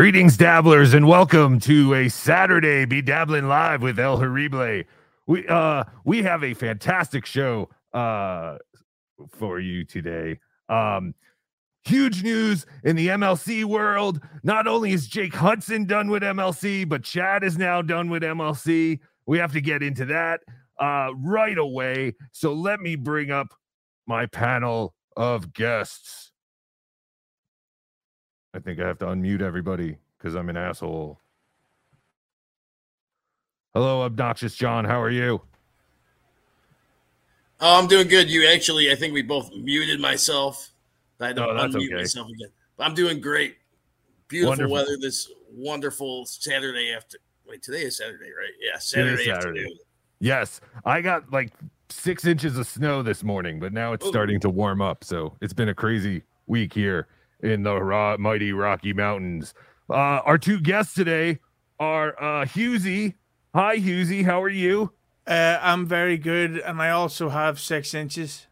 Greetings, dabblers, and welcome to a Saturday Be Dabbling Live with El Horrible. We uh we have a fantastic show uh for you today. Um huge news in the MLC world. Not only is Jake Hudson done with MLC, but Chad is now done with MLC. We have to get into that uh right away. So let me bring up my panel of guests. I think I have to unmute everybody because I'm an asshole. Hello, obnoxious John. How are you? Oh, I'm doing good. You actually, I think we both muted myself. I had to Oh, unmute okay. myself again. I'm doing great. Beautiful Wonderful. weather this wonderful Saturday after. Wait, today is Saturday, right? Yeah, Saturday, Saturday. afternoon. Yes, I got like six inches of snow this morning, but now it's Ooh. starting to warm up. So it's been a crazy week here in the ro- mighty Rocky Mountains. Uh, our two guests today are uh, Hughezy. Hi, Hughezy. How are you? Uh, I'm very good, and I also have six inches.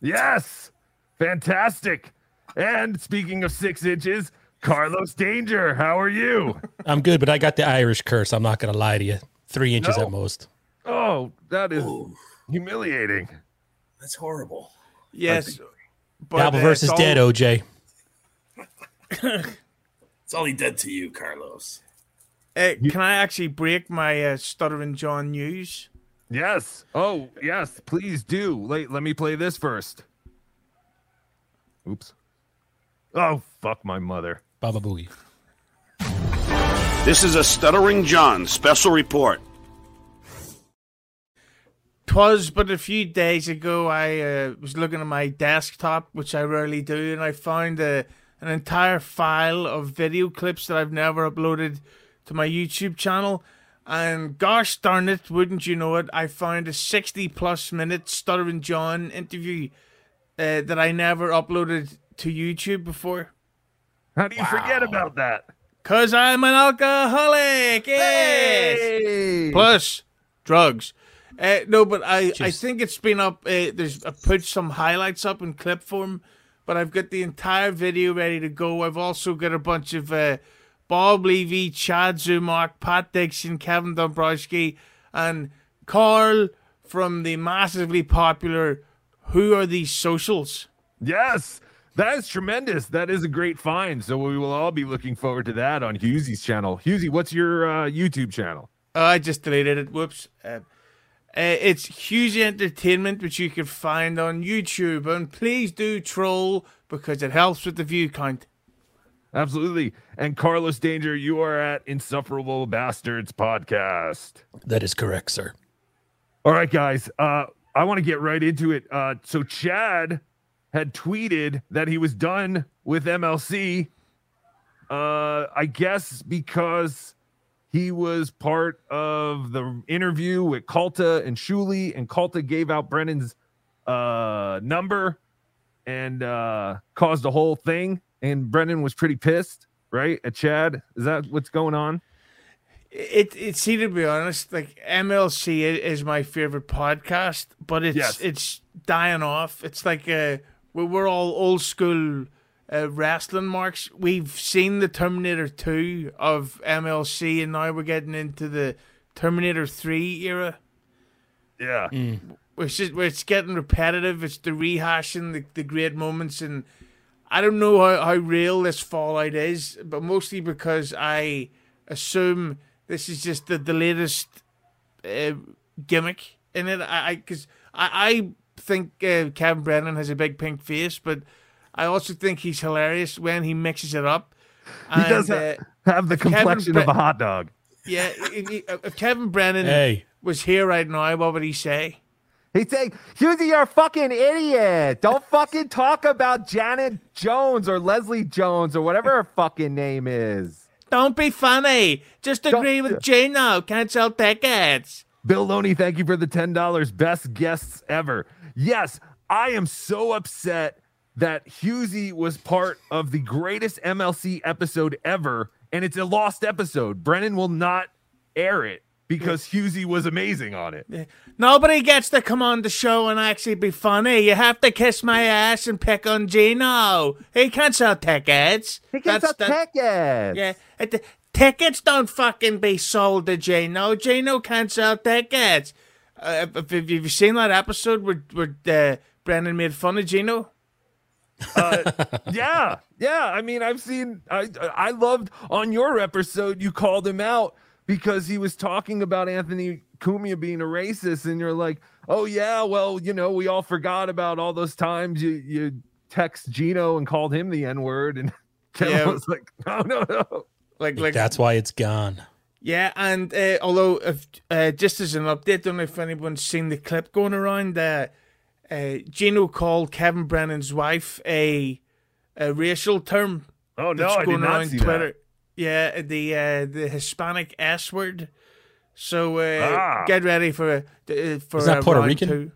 Yes, fantastic. And speaking of six inches, Carlos Danger. How are you? I'm good, but I got the Irish curse. I'm not going to lie to you. Three inches No. at most. Oh, that is Ooh, humiliating. that's horrible. Yes, but Dabble uh, versus it's dead, OJ. It's only dead to you, Carlos. Uh, can I actually break my uh, stuttering John news? Yes. Oh, yes. Please do. Let, let me play this first. Oops. Oh, fuck my mother. Baba Booey. This is a Stuttering John special report. Twas but a few days ago I uh, was looking at my desktop, which I rarely do, and I found uh, an entire file of video clips that I've never uploaded to my YouTube channel. And gosh darn it, wouldn't you know it, I found a 60 plus minute Stuttering John interview uh, that I never uploaded to YouTube before. How do you forget about that? Cause I'm an alcoholic. Yes. Hey! Plus drugs. Uh, no, but I, I think it's been up. Uh, there's I put some highlights up in clip form, but I've got the entire video ready to go. I've also got a bunch of uh, Bob Levy, Chad Zumock, Pat Dixon, Kevin Dombrowski, and Carl from the massively popular Who Are These Socials? Yes. That is tremendous. That is a great find. So we will all be looking forward to that on Hughezy's channel. Hughezy, what's your uh, YouTube channel? Oh, I just deleted it. Whoops. Uh, it's Hughezy Entertainment, which you can find on YouTube. And please do troll because it helps with the view count. Absolutely. And Carlos Danger, you are at Insufferable Bastards Podcast. That is correct, sir. All right, guys. Uh, I want to get right into it. Uh, so Chad had tweeted that he was done with MLC. Uh, I guess because he was part of the interview with Calta and Shuli, and Calta gave out Brennan's uh number and uh caused a whole thing. And Brennan was pretty pissed, right? At Chad. Is that what's going on? It it see to be honest, like MLC is my favorite podcast, but it's Yes. it's dying off. It's like uh, we're, we're all old school uh, wrestling marks. We've seen the Terminator two of MLC, and now we're getting into the Terminator three era. Yeah. It's just it's getting repetitive. It's the rehashing the, the great moments, and I don't know how, how real this fallout is, but mostly because I assume this is just the, the latest uh, gimmick in it. I because I, I, think uh, Kevin Brennan has a big pink face, but I also think he's hilarious when he mixes it up. He does And, have, uh, have the complexion of a hot dog. yeah, if, if- if Kevin Brennan Hey, was here right now, what would he say? He's saying, Hughezy, you're a fucking idiot. Don't fucking talk about Janet Jones or Leslie Jones or whatever her fucking name is. Don't be funny. Just Don't- agree with Gino. Can't sell tickets. Bill Loney, thank you for the $10. Best guests ever. Yes, I am so upset that Hughezy was part of the greatest MLC episode ever, and it's a lost episode. Brennan will not air it because Hughezy was amazing on it. Nobody gets to come on the show and actually be funny. You have to kiss my ass and pick on Gino. He can't sell tickets. He gets a that- tickets. Yeah, it- the tickets don't fucking be sold to Gino. Gino can't sell tickets. Uh, have, have you seen that episode where where uh, Brennan made fun of Gino? Yeah, yeah. I mean, I've seen. I I loved on your episode. You called him out because he was talking about Anthony Cumia being a racist, and you're like, oh yeah, well, you know, we all forgot about all those times you you text Gino and called him the N word, and Kevin Yeah. was like, no, no, no. Like like that's why it's gone. Yeah, and uh, although if, uh, just as an update, don't know if anyone's seen the clip going around. Uh, uh, Gino called Kevin Brennan's wife a, a racial term. Oh no, that's I did going not see Twitter. that. Yeah, the uh, the Hispanic S word. So uh, Ah. get ready for uh, for Is that Puerto Rican? two.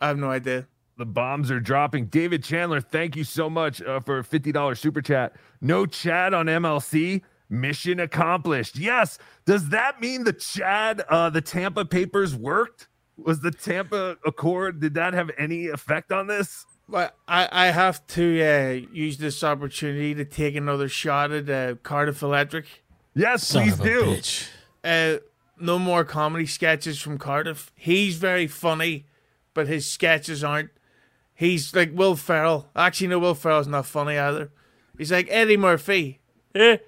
I have no idea. The bombs are dropping. David Chandler, thank you so much uh, for a $50 super chat. No Chad on MLC. Mission accomplished. Yes. Does that mean the Chad, uh, the Tampa papers worked? Was the Tampa Accord, did that have any effect on this? But I, I have to uh, use this opportunity to take another shot at uh, Cardiff Electric. Yes, Son please do. bitch. Uh, no more comedy sketches from Cardiff. He's very funny, but his sketches aren't. He's like Will Ferrell. Actually, no, Will Ferrell's not funny either. He's like Eddie Murphy. Eh.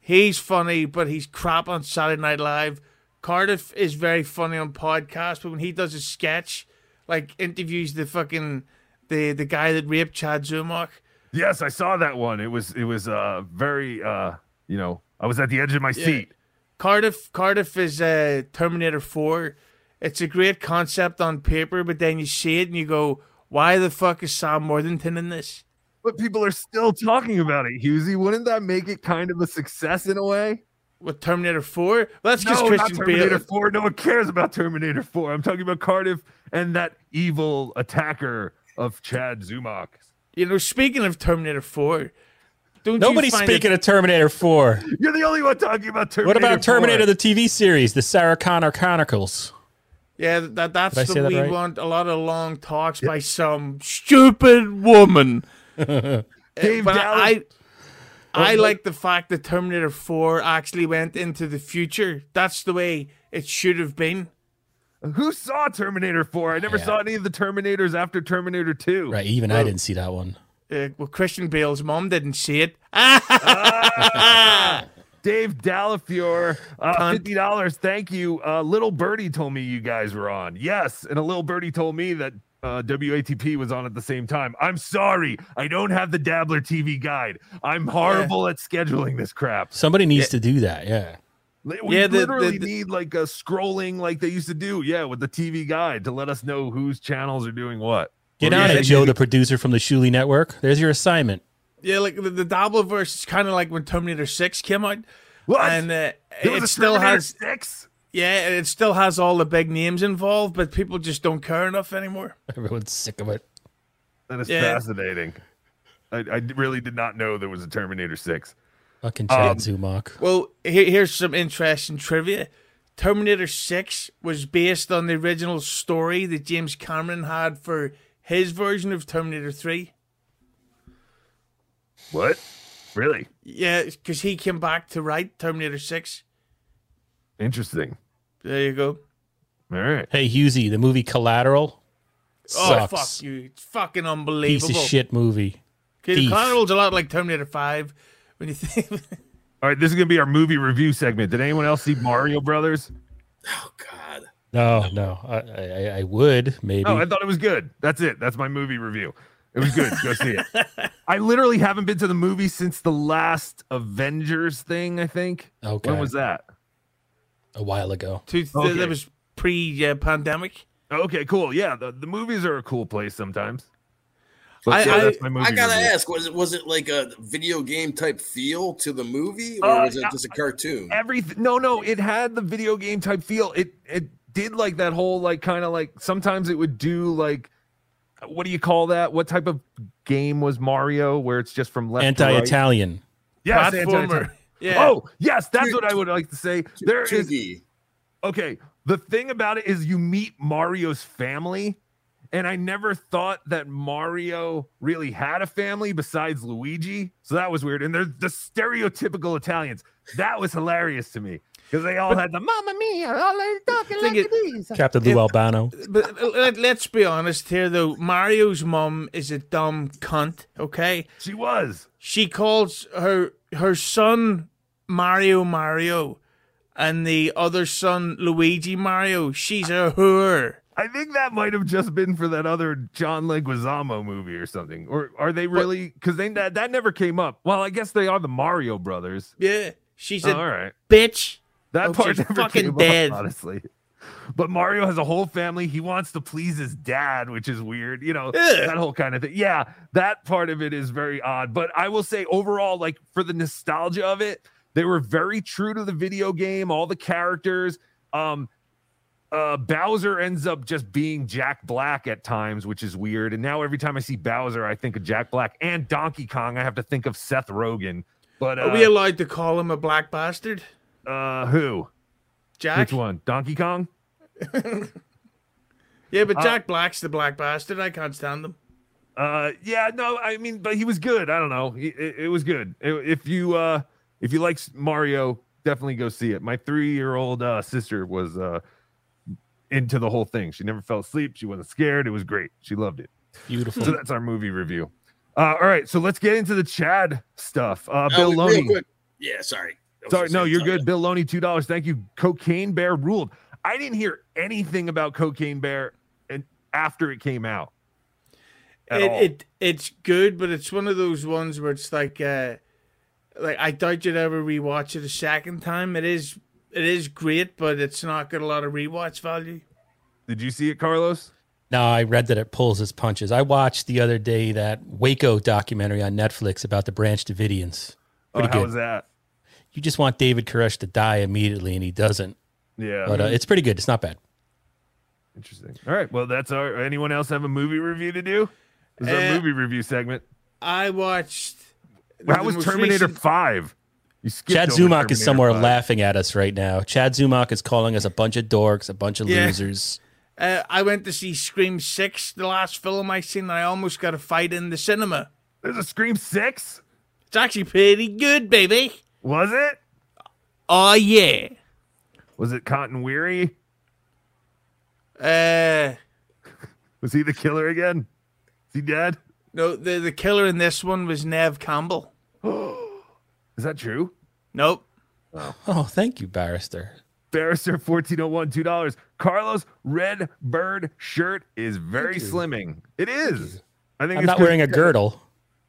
He's funny, but he's crap on Saturday Night Live. Cardiff is very funny on podcasts, but when he does a sketch, like interviews the fucking the the guy that raped Chad Zumock, Yes, I saw that one. It was, it was uh, very, uh, you know, I was at the edge of my seat. Cardiff Cardiff is uh, Terminator 4. It's a great concept on paper, but then you see it and you go, why the fuck is Sam Worthington in this? But people are still talking about it, Hughezy. Wouldn't that make it kind of a success in a way? With Terminator 4? Well, that's because No, not Christian Terminator Bale. 4. No one cares about Terminator 4. I'm talking about Cardiff and that evil attacker of Chad Zumock. You know, speaking of Terminator 4, don't Nobody's you find speaking it, of Terminator 4. You're the only one talking about Terminator. What about Terminator 4. the TV series, the Sarah Connor Chronicles? Yeah, that that's Did the that we right? want a lot of long talks by some stupid woman. Dave but Dallas? I, I but- like the fact that Terminator 4 actually went into the future. That's the way it should have been. Who saw Terminator 4? I never Yeah. saw any of the Terminators after Terminator 2. Right, even I didn't see that one. Uh, well, Christian Bale's mom didn't see it. Dave Dalafiore, uh, $50. Thank you. Uh, little Birdie told me you guys were on. Yes. And a little Birdie told me that uh, WATP was on at the same time. I'm sorry. I don't have the Dabbler TV guide. I'm horrible at scheduling this crap. Somebody needs to do that, yeah. We Yeah, the- literally the- the- need like a scrolling like they used to do. Yeah, with the TV guide to let us know whose channels are doing what. Get Or on yeah, it, Joe, the producer from the Shuli Network. There's your assignment. yeah, like the, the Dabbleverse is kind of like when Terminator 6 came out. What? And uh, was it a still has, 6? Yeah, it still has all the big names involved, but people just don't care enough anymore. Everyone's sick of it. That is Yeah. fascinating. I, I really did not know there was a Terminator 6. Fucking Chad Um, Zumock. Well, here, here's some interesting trivia. Terminator 6 was based on the original story that James Cameron had for his version of Terminator 3. What? Really? Yeah, because he came back to write Terminator 6. Interesting. There you go. All right. Hey, Hughezy, the movie Collateral Oh, fuck you. It's fucking unbelievable. Piece unbelievable. of shit movie. Okay, Thief. Collateral's a lot like Terminator 5. When you think. All right, this is gonna be our movie review segment. Did anyone else see Mario Brothers? Oh God. No, no. I, I, I would, maybe. Oh, I thought it was good. That's it. That's my movie review. It was good. Go see it. I literally haven't been to the movie since the last Avengers thing. I think. Okay. When was that? A while ago. Two, Okay. That was pre-pandemic. Okay, cool. Yeah, the, the movies are a cool place sometimes. But I- yeah, I- that's my movie I gotta review. ask, was it was it like a video game type feel to the movie, or Uh, was it just a cartoon? everything no no it had the video game type feel it it did like that whole like kind of like sometimes it would do like what do you call that what type of game was mario where it's just from left to right? Anti-Italian. yes, Platformer. anti-Italian. Yeah. oh yes that's what i would like to say there is okay the thing about it is you meet mario's family and i never thought that mario really had a family besides luigi so that was weird and they're the stereotypical italians that was hilarious to me because they all had the mamma mia all they talking like is- this Captain Lou Albano. But uh, let, let's be honest here, though. Mario's mom is a dumb cunt. Okay, she was she calls her her son Mario Mario, and the other son Luigi Mario. She's a whore. i think that might have just been for that other john leguizamo movie or something or are they really because they that, that never came up well i guess they are the mario brothers Yeah, she's Oh, a all right bitch. That Oh, part never fucking came up, dead. honestly. But Mario has a whole family. He wants to please his dad, which is weird. You know, Ugh. that whole kind of thing. Yeah, that part of it is very odd. But I will say, overall, like for the nostalgia of it, they were very true to the video game, all the characters. Um, uh, Bowser ends up just being Jack Black at times, which is weird. And now every time I see Bowser, I think of Jack Black and Donkey Kong. I have to think of Seth Rogen. But Are we uh, allowed to call him a black bastard, uh, who? Jack? Which one? Donkey Kong? Yeah, but Uh, Jack Black's the black bastard. I can't stand him. Uh, yeah, no, I mean, but he was good. I don't know, He- it, it was good. If you uh, if you like Mario, definitely go see it. My three year old uh, sister was uh into the whole thing. She never fell asleep. She wasn't scared. It was great. She loved it. Beautiful. So that's our movie review. Uh, all right, so let's get into the Chad stuff. Uh, Bill Loney. Yeah, sorry. Sorry, no, you're something. good. Bill Loney, two dollars. Thank you. Cocaine Bear ruled. I didn't hear anything about Cocaine Bear and after it came out. It, it it's good, but it's one of those ones where it's like uh like I doubt you'd ever rewatch it a second time. It is it is great, but it's not got a lot of rewatch value. Did you see it, Carlos? No, I read that it pulls its punches. I watched the other day that Waco documentary on Netflix about the Branch Davidians. Oh, how good. was that? You just want David Koresh to die immediately, and he doesn't. Yeah, But uh, it's pretty good. It's not bad. interesting. All right, well, that's our. Anyone else have a movie review to do? This is our Uh, movie review segment. I watched That the was most Terminator recent- Five? You skipped Chad over Zumock Terminator is somewhere 5. laughing at us right now. Chad Zumock is calling us a bunch of dorks, a bunch of Yeah. losers. Uh, I went to see Scream Six, the last film I seen. And I almost got a fight in the cinema. There's a Scream Six. It's actually pretty good, baby. Was it? Oh yeah. Was it Cotton Weary? Uh, Was he the killer again? Is he dead? no, the the killer in this one was Neve Campbell. Is that true? Nope. Oh, thank you, Barrister. Barrister 1401, two dollars. Carlos red bird shirt is very slimming. It is. I think I'm it's not 'cause- wearing a girdle,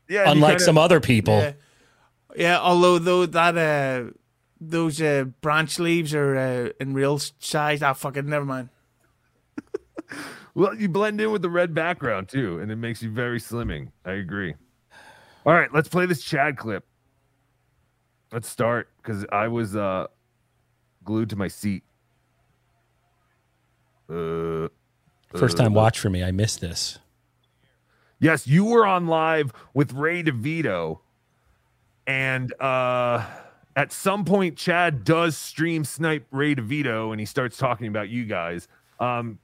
Yeah, unlike kinda- some other people. Yeah. Yeah, although though that uh those uh branch leaves are uh, in real size. Ah, fucking never mind. Well, you blend in with the red background too, and it makes you very slimming. I agree. All right, let's play this Chad clip. Let's start because I was uh glued to my seat. Uh, First time uh, watch for me. I missed this. Yes, you were on live with Ray DeVito, and uh, at some point, Chad does stream snipe Ray DeVito, and he starts talking about you guys. Um,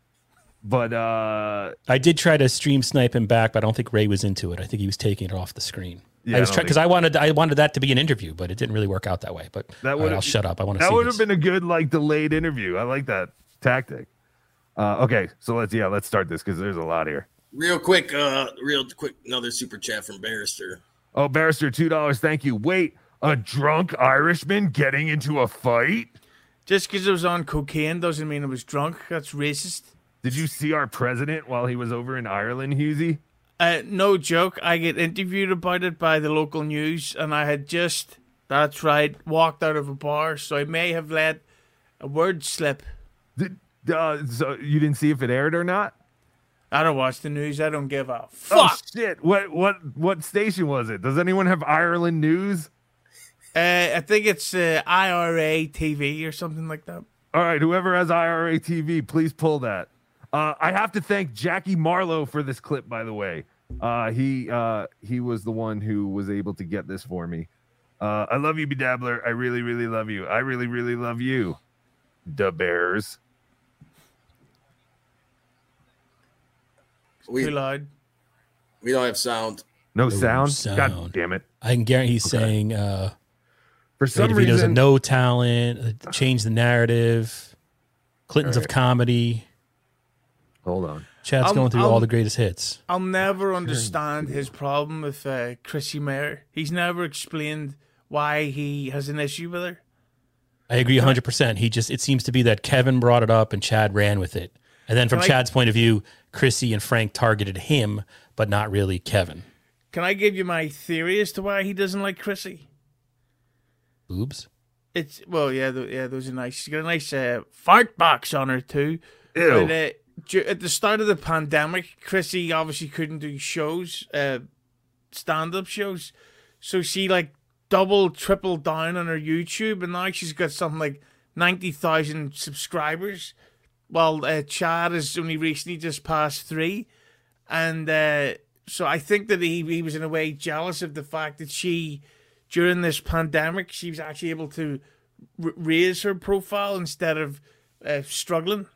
but uh, I did try to stream snipe him back, but I don't think Ray was into it. I think he was taking it off the screen. Yeah, I was trying because I wanted I wanted that to be an interview, but it didn't really work out that way. But That would've- I'll shut up. I want to that would have been a good like delayed interview. I like that tactic. Uh, okay, so let's yeah, let's start this because there's a lot here. Real quick, uh, real quick, another super chat from Barrister. Oh, Barrister, two dollars. Thank you. Wait, a drunk Irishman getting into a fight? Just because it was on cocaine doesn't mean it was drunk. That's racist. Did you see our president while he was over in Ireland, Hughezy? Uh, no joke. I get interviewed about it by the local news, and I had just, that's right, walked out of a bar, so I may have let a word slip. Did, uh, so you didn't see if it aired or not? I don't watch the news. I don't give a Oh fuck. shit! What what what station was it? Does anyone have Ireland news? Uh, I think it's uh, IRA TV or something like that. All right, whoever has IRA TV, please pull that. Uh, I have to thank Jackie Marlowe for this clip, by the way. Uh, he uh, he was the one who was able to get this for me. Uh, I love you, Bedabbler. I really, really love you. I really, really love you, the Bears. Too We loud. we don't have sound. No, No sound? God damn it! I can guarantee he's saying uh, For some Ray DeVito's a reason, no talent, uh, change the narrative, Clinton's of comedy. hold on. Chad's Um, going through all um, the greatest hits. I'll never understand his problem with uh, Chrissie Mayr. He's never explained why he has an issue with her. I agree 100%. He just, it seems to be that Kevin brought it up and Chad ran with it. And then from Can I- Chad's point of view, Chrissie and Frank targeted him, but not really Kevin. Can I give you my theory as to why he doesn't like Chrissie? Boobs. It's well, yeah, th- yeah. Those are nice. She's got a nice uh, fart box on her too. Ew. But, uh, at the start of the pandemic, Chrissie obviously couldn't do shows, uh, stand-up shows, so she like double, triple down on her YouTube, and now she's got something like ninety thousand subscribers. While uh, Chad has only recently just passed three, and uh, so I think that he he was in a way jealous of the fact that she, during this pandemic, she was actually able to r- raise her profile instead of uh, struggling.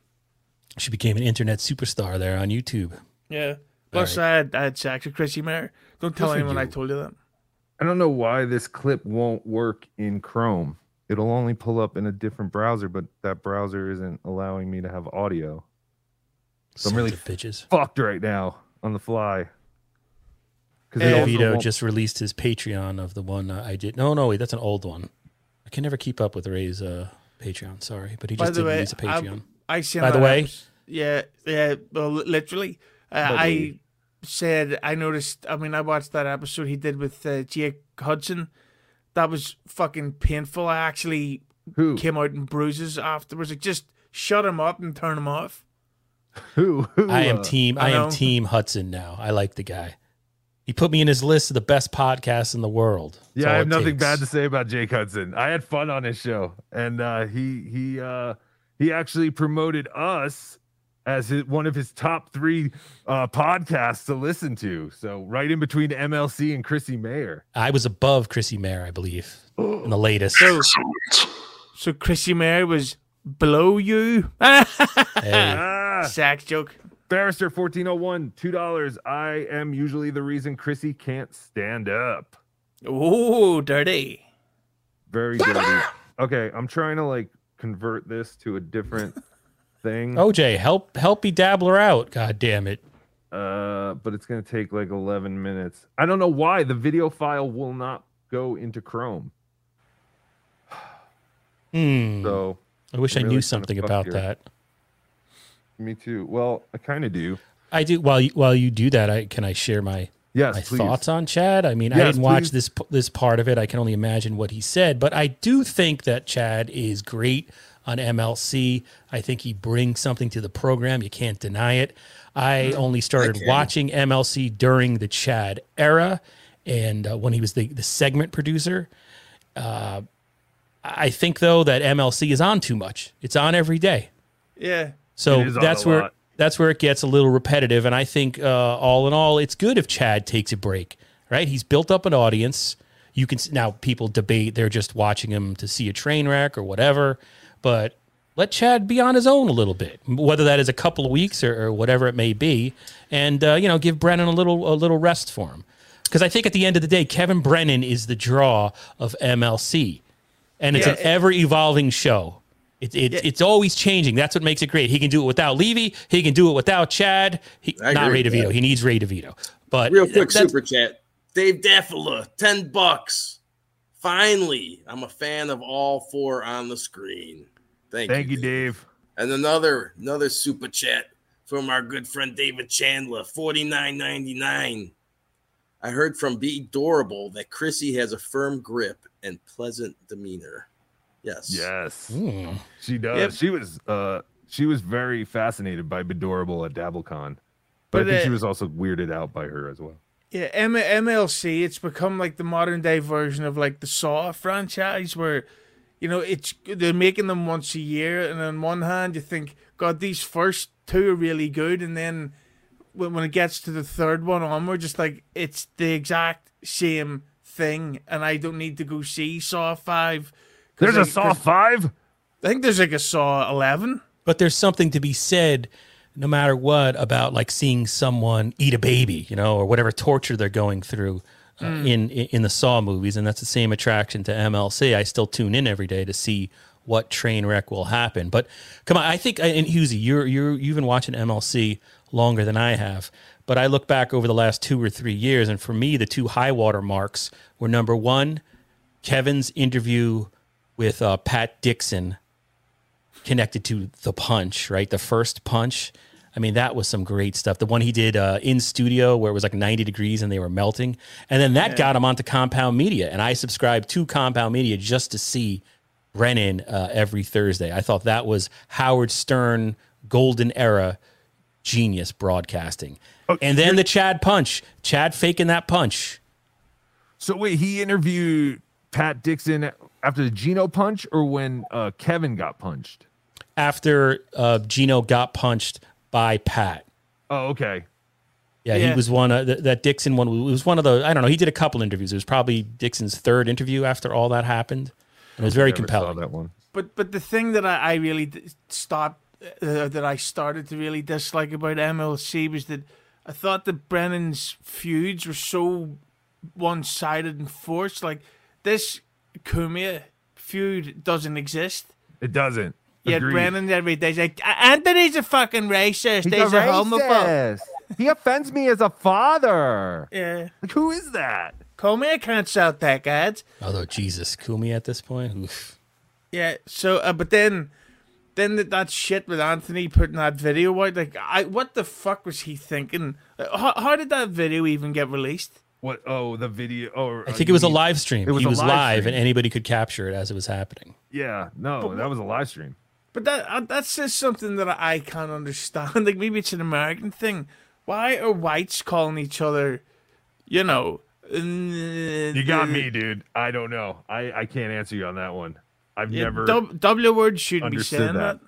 She became an internet superstar there on YouTube. Yeah. Plus, I, had, I had sex with Chrissie Mayr. Don't tell Yes, you anyone I told you that. I don't know why this clip won't work in Chrome. It'll only pull up in a different browser, but that browser isn't allowing me to have audio. So I'm really bitches. fucked right now on the fly. Because Hey, Vito just released his Patreon of the one uh, I did. No, no, wait, that's an old one. I can never keep up with Ray's uh, Patreon. Sorry, but he just did way, release a Patreon. I, I By the way- episode- yeah, yeah, well, literally. Uh, I said I noticed. I mean, I watched that episode he did with uh, Jake Hudson. That was fucking painful. I actually who came out in bruises afterwards. Like, just shut him up and turn him off. who who I am uh, team. I I, am team Hudson now. I like the guy. He put me in his list of the best podcasts in the world. That's Yeah, I have nothing takes. bad to say about Jake Hudson. I had fun on his show, and uh, he he uh, he actually promoted us as his, one of his top three uh, podcasts to listen to. So right in between MLC and Chrissie Mayr. I was above Chrissie Mayr, I believe, in the latest. So, so Chrissie Mayr was below you. Hey, Ah, Sack joke. Barrister fourteen oh one, two dollars. I am usually the reason Chrissie can't stand up. Ooh, dirty. Very dirty. Okay, I'm trying to like convert this to a different thing. OJ, help help me dabbler out. God damn it. Uh, but it's gonna take like 11 minutes. I don't know why the video file will not go into Chrome. Hmm. So I wish I really knew something about here. that. Me too. Well, I kind of do. I do. While you, while you do that, I can I share my Yes, my please. thoughts on Chad. I mean, I didn't watch please. this this part of it. I can only imagine what he said, but I do think that Chad is great on MLC. I think he brings something to the program. You can't deny it. I only started can. watching MLC during the Chad era, and uh, when he was the the segment producer. Uh, I think though that MLC is on too much. It's on every day. Yeah. So It is on that's where lot. that's where it gets a little repetitive. And I think uh, all in all, it's good if Chad takes a break. Right? He's built up an audience. You can now people debate they're just watching him to see a train wreck or whatever, but let Chad be on his own a little bit, whether that is a couple of weeks or, or whatever it may be, and uh, you know give Brennan a little a little rest for him. Because I think at the end of the day, Kevin Brennan is the draw of MLC, and it's Yeah, an ever evolving show. It, it, Yeah. It's always changing. That's what makes it great. He can do it without Levy. He can do it without Chad. He, not Ray DeVito. that. He needs Ray DeVito. But Real quick that's- super chat. Dave Daffala, 10 bucks. Finally, I'm a fan of all four on the screen. Thank, you. Thank you. you, Dave. And another another super chat from our good friend David Chandler, forty nine ninety nine. I heard from Be Durable that Chrissie has a firm grip and pleasant demeanor. Yes. Yes, Hmm. she does. Yep. She was uh she was very fascinated by Bedorable at DabbleCon. But, But, I think she uh, was also weirded out by her as well. Yeah, M- MLC, it's become like the modern day version of like the Saw franchise where, you know, it's they're making them once a year. And on one hand, you think, God, these first two are really good. And then when, when it gets to the third one onward, just like it's the exact same thing. And I don't need to go see Saw 5. 'Cause There's a I- Saw 'cause five? I think there's like a Saw 11. But there's something to be said, no matter what, about like seeing someone eat a baby, you know, or whatever torture they're going through uh, in, in in the Saw movies, and that's the same attraction to MLC. I still tune in every day to see what train wreck will happen. But come on, I think and Hughezy, you're you're you've been watching MLC longer than I have. But I look back over the last two or three years, and for me, the two high water marks were number one, Kevin's interview with uh, Pat Dixon connected to the punch, right? The first punch. I mean, that was some great stuff. The one he did uh, in studio where it was like 90 degrees and they were melting. And then that got him onto Compound Media. And I subscribed to Compound Media just to see Brennan uh, every Thursday. I thought that was Howard Stern, golden era genius broadcasting. and then the Chad punch, Chad faking that punch. So wait, he interviewed Pat Dixon after the Gino punch or when uh, Kevin got punched? After uh, Gino got punched by Pat. Oh, okay. Yeah, Yeah. he was one of th- that Dixon one. It was one of the I don't know. He did a couple interviews. It was probably Dixon's third interview after all that happened, and it was very Never saw compelling. that one. But but the thing that I, I really stopped uh, that I started to really dislike about MLC was that I thought that Brennan's feuds were so one sided and forced. Like this Cumia feud doesn't exist. It doesn't. Yet Agreed. Brennan every day's like Anthony's a fucking racist. He's, a, homophobe. he offends me as a father. Yeah, Like, who is that? Cumia can't shout that, guys. Although Jesus, Kumi at this point, oof. Yeah. So, uh, but then, then that, that shit with Anthony putting that video out, like, I what the fuck was he thinking? Uh, How, how did that video even get released? What? Oh, the video. Oh, I think it was a live stream. It was he was live live, and anybody could capture it as it was happening. Yeah, no, that was a live stream. But that uh, that's just something that I can't understand. Like maybe it's an American thing. Why are whites calling each other, you know? uh, You You got me, dude. I don't know. I I can't answer you on that one. I've never W words shouldn't be understood saying that. that.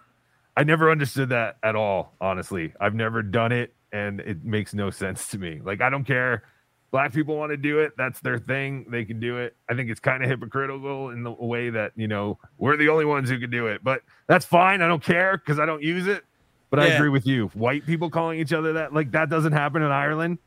I never understood that at all, honestly. I've never done it and it makes no sense to me. Like I don't care. Black people want to do it. That's their thing. They can do it. I think it's kind of hypocritical in the way that, you know, we're the only ones who can do it. But that's fine. I don't care because I don't use it. But I agree with you. White people calling each other that, like that doesn't happen in Ireland.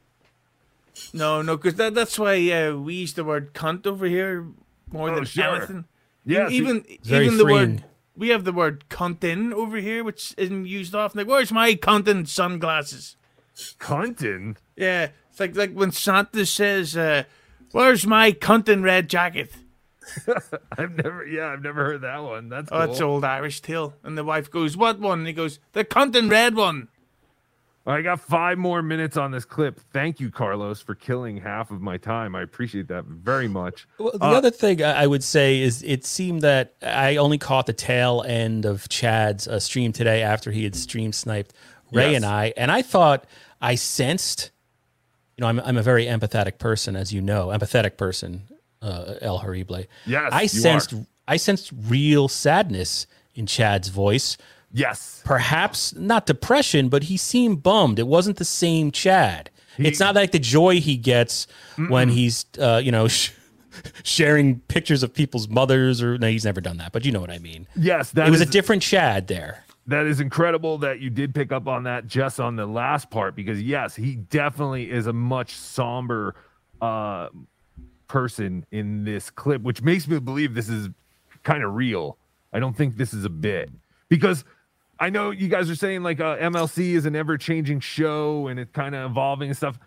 No, no, because that, that's why uh, we use the word cunt over here more Oh, than sure. anything. Yeah, even even the freeing. word we have the word cuntin over here, which isn't used often. Like, where's my cuntin sunglasses? Cuntin. Yeah, it's like like when Santa says, uh, "Where's my cuntin red jacket?" I've never, yeah, I've never heard that one. That's Oh, cool. it's old Irish tale. And the wife goes, "What one?" And he goes, "The cuntin red one." I got five more minutes on this clip. Thank you, Carlos, for killing half of my time. I appreciate that very much. Well, the Uh, other thing I I would say is it seemed that I only caught the tail end of Chad's uh, stream today after he had stream sniped Ray Yes. and I, and I thought I sensed, you know, I'm I'm a very empathetic person, as you know, empathetic person, uh, El Horrible. Yes, I sensed are. I sensed real sadness in Chad's voice. Yes. Perhaps not depression, but he seemed bummed. It wasn't the same Chad. it's not like the joy he gets when he's, uh, you know, sh- sharing pictures of people's mothers, or no, he's never done that. But you know what I mean. Yes, that it was is- a different Chad there. That is incredible that you did pick up on that just on the last part because yes, he definitely is a much somber uh person in this clip, which makes me believe this is kind of real. I don't think this is a bit because I know you guys are saying like uh, MLC is an ever-changing show and it's kind of evolving and stuff.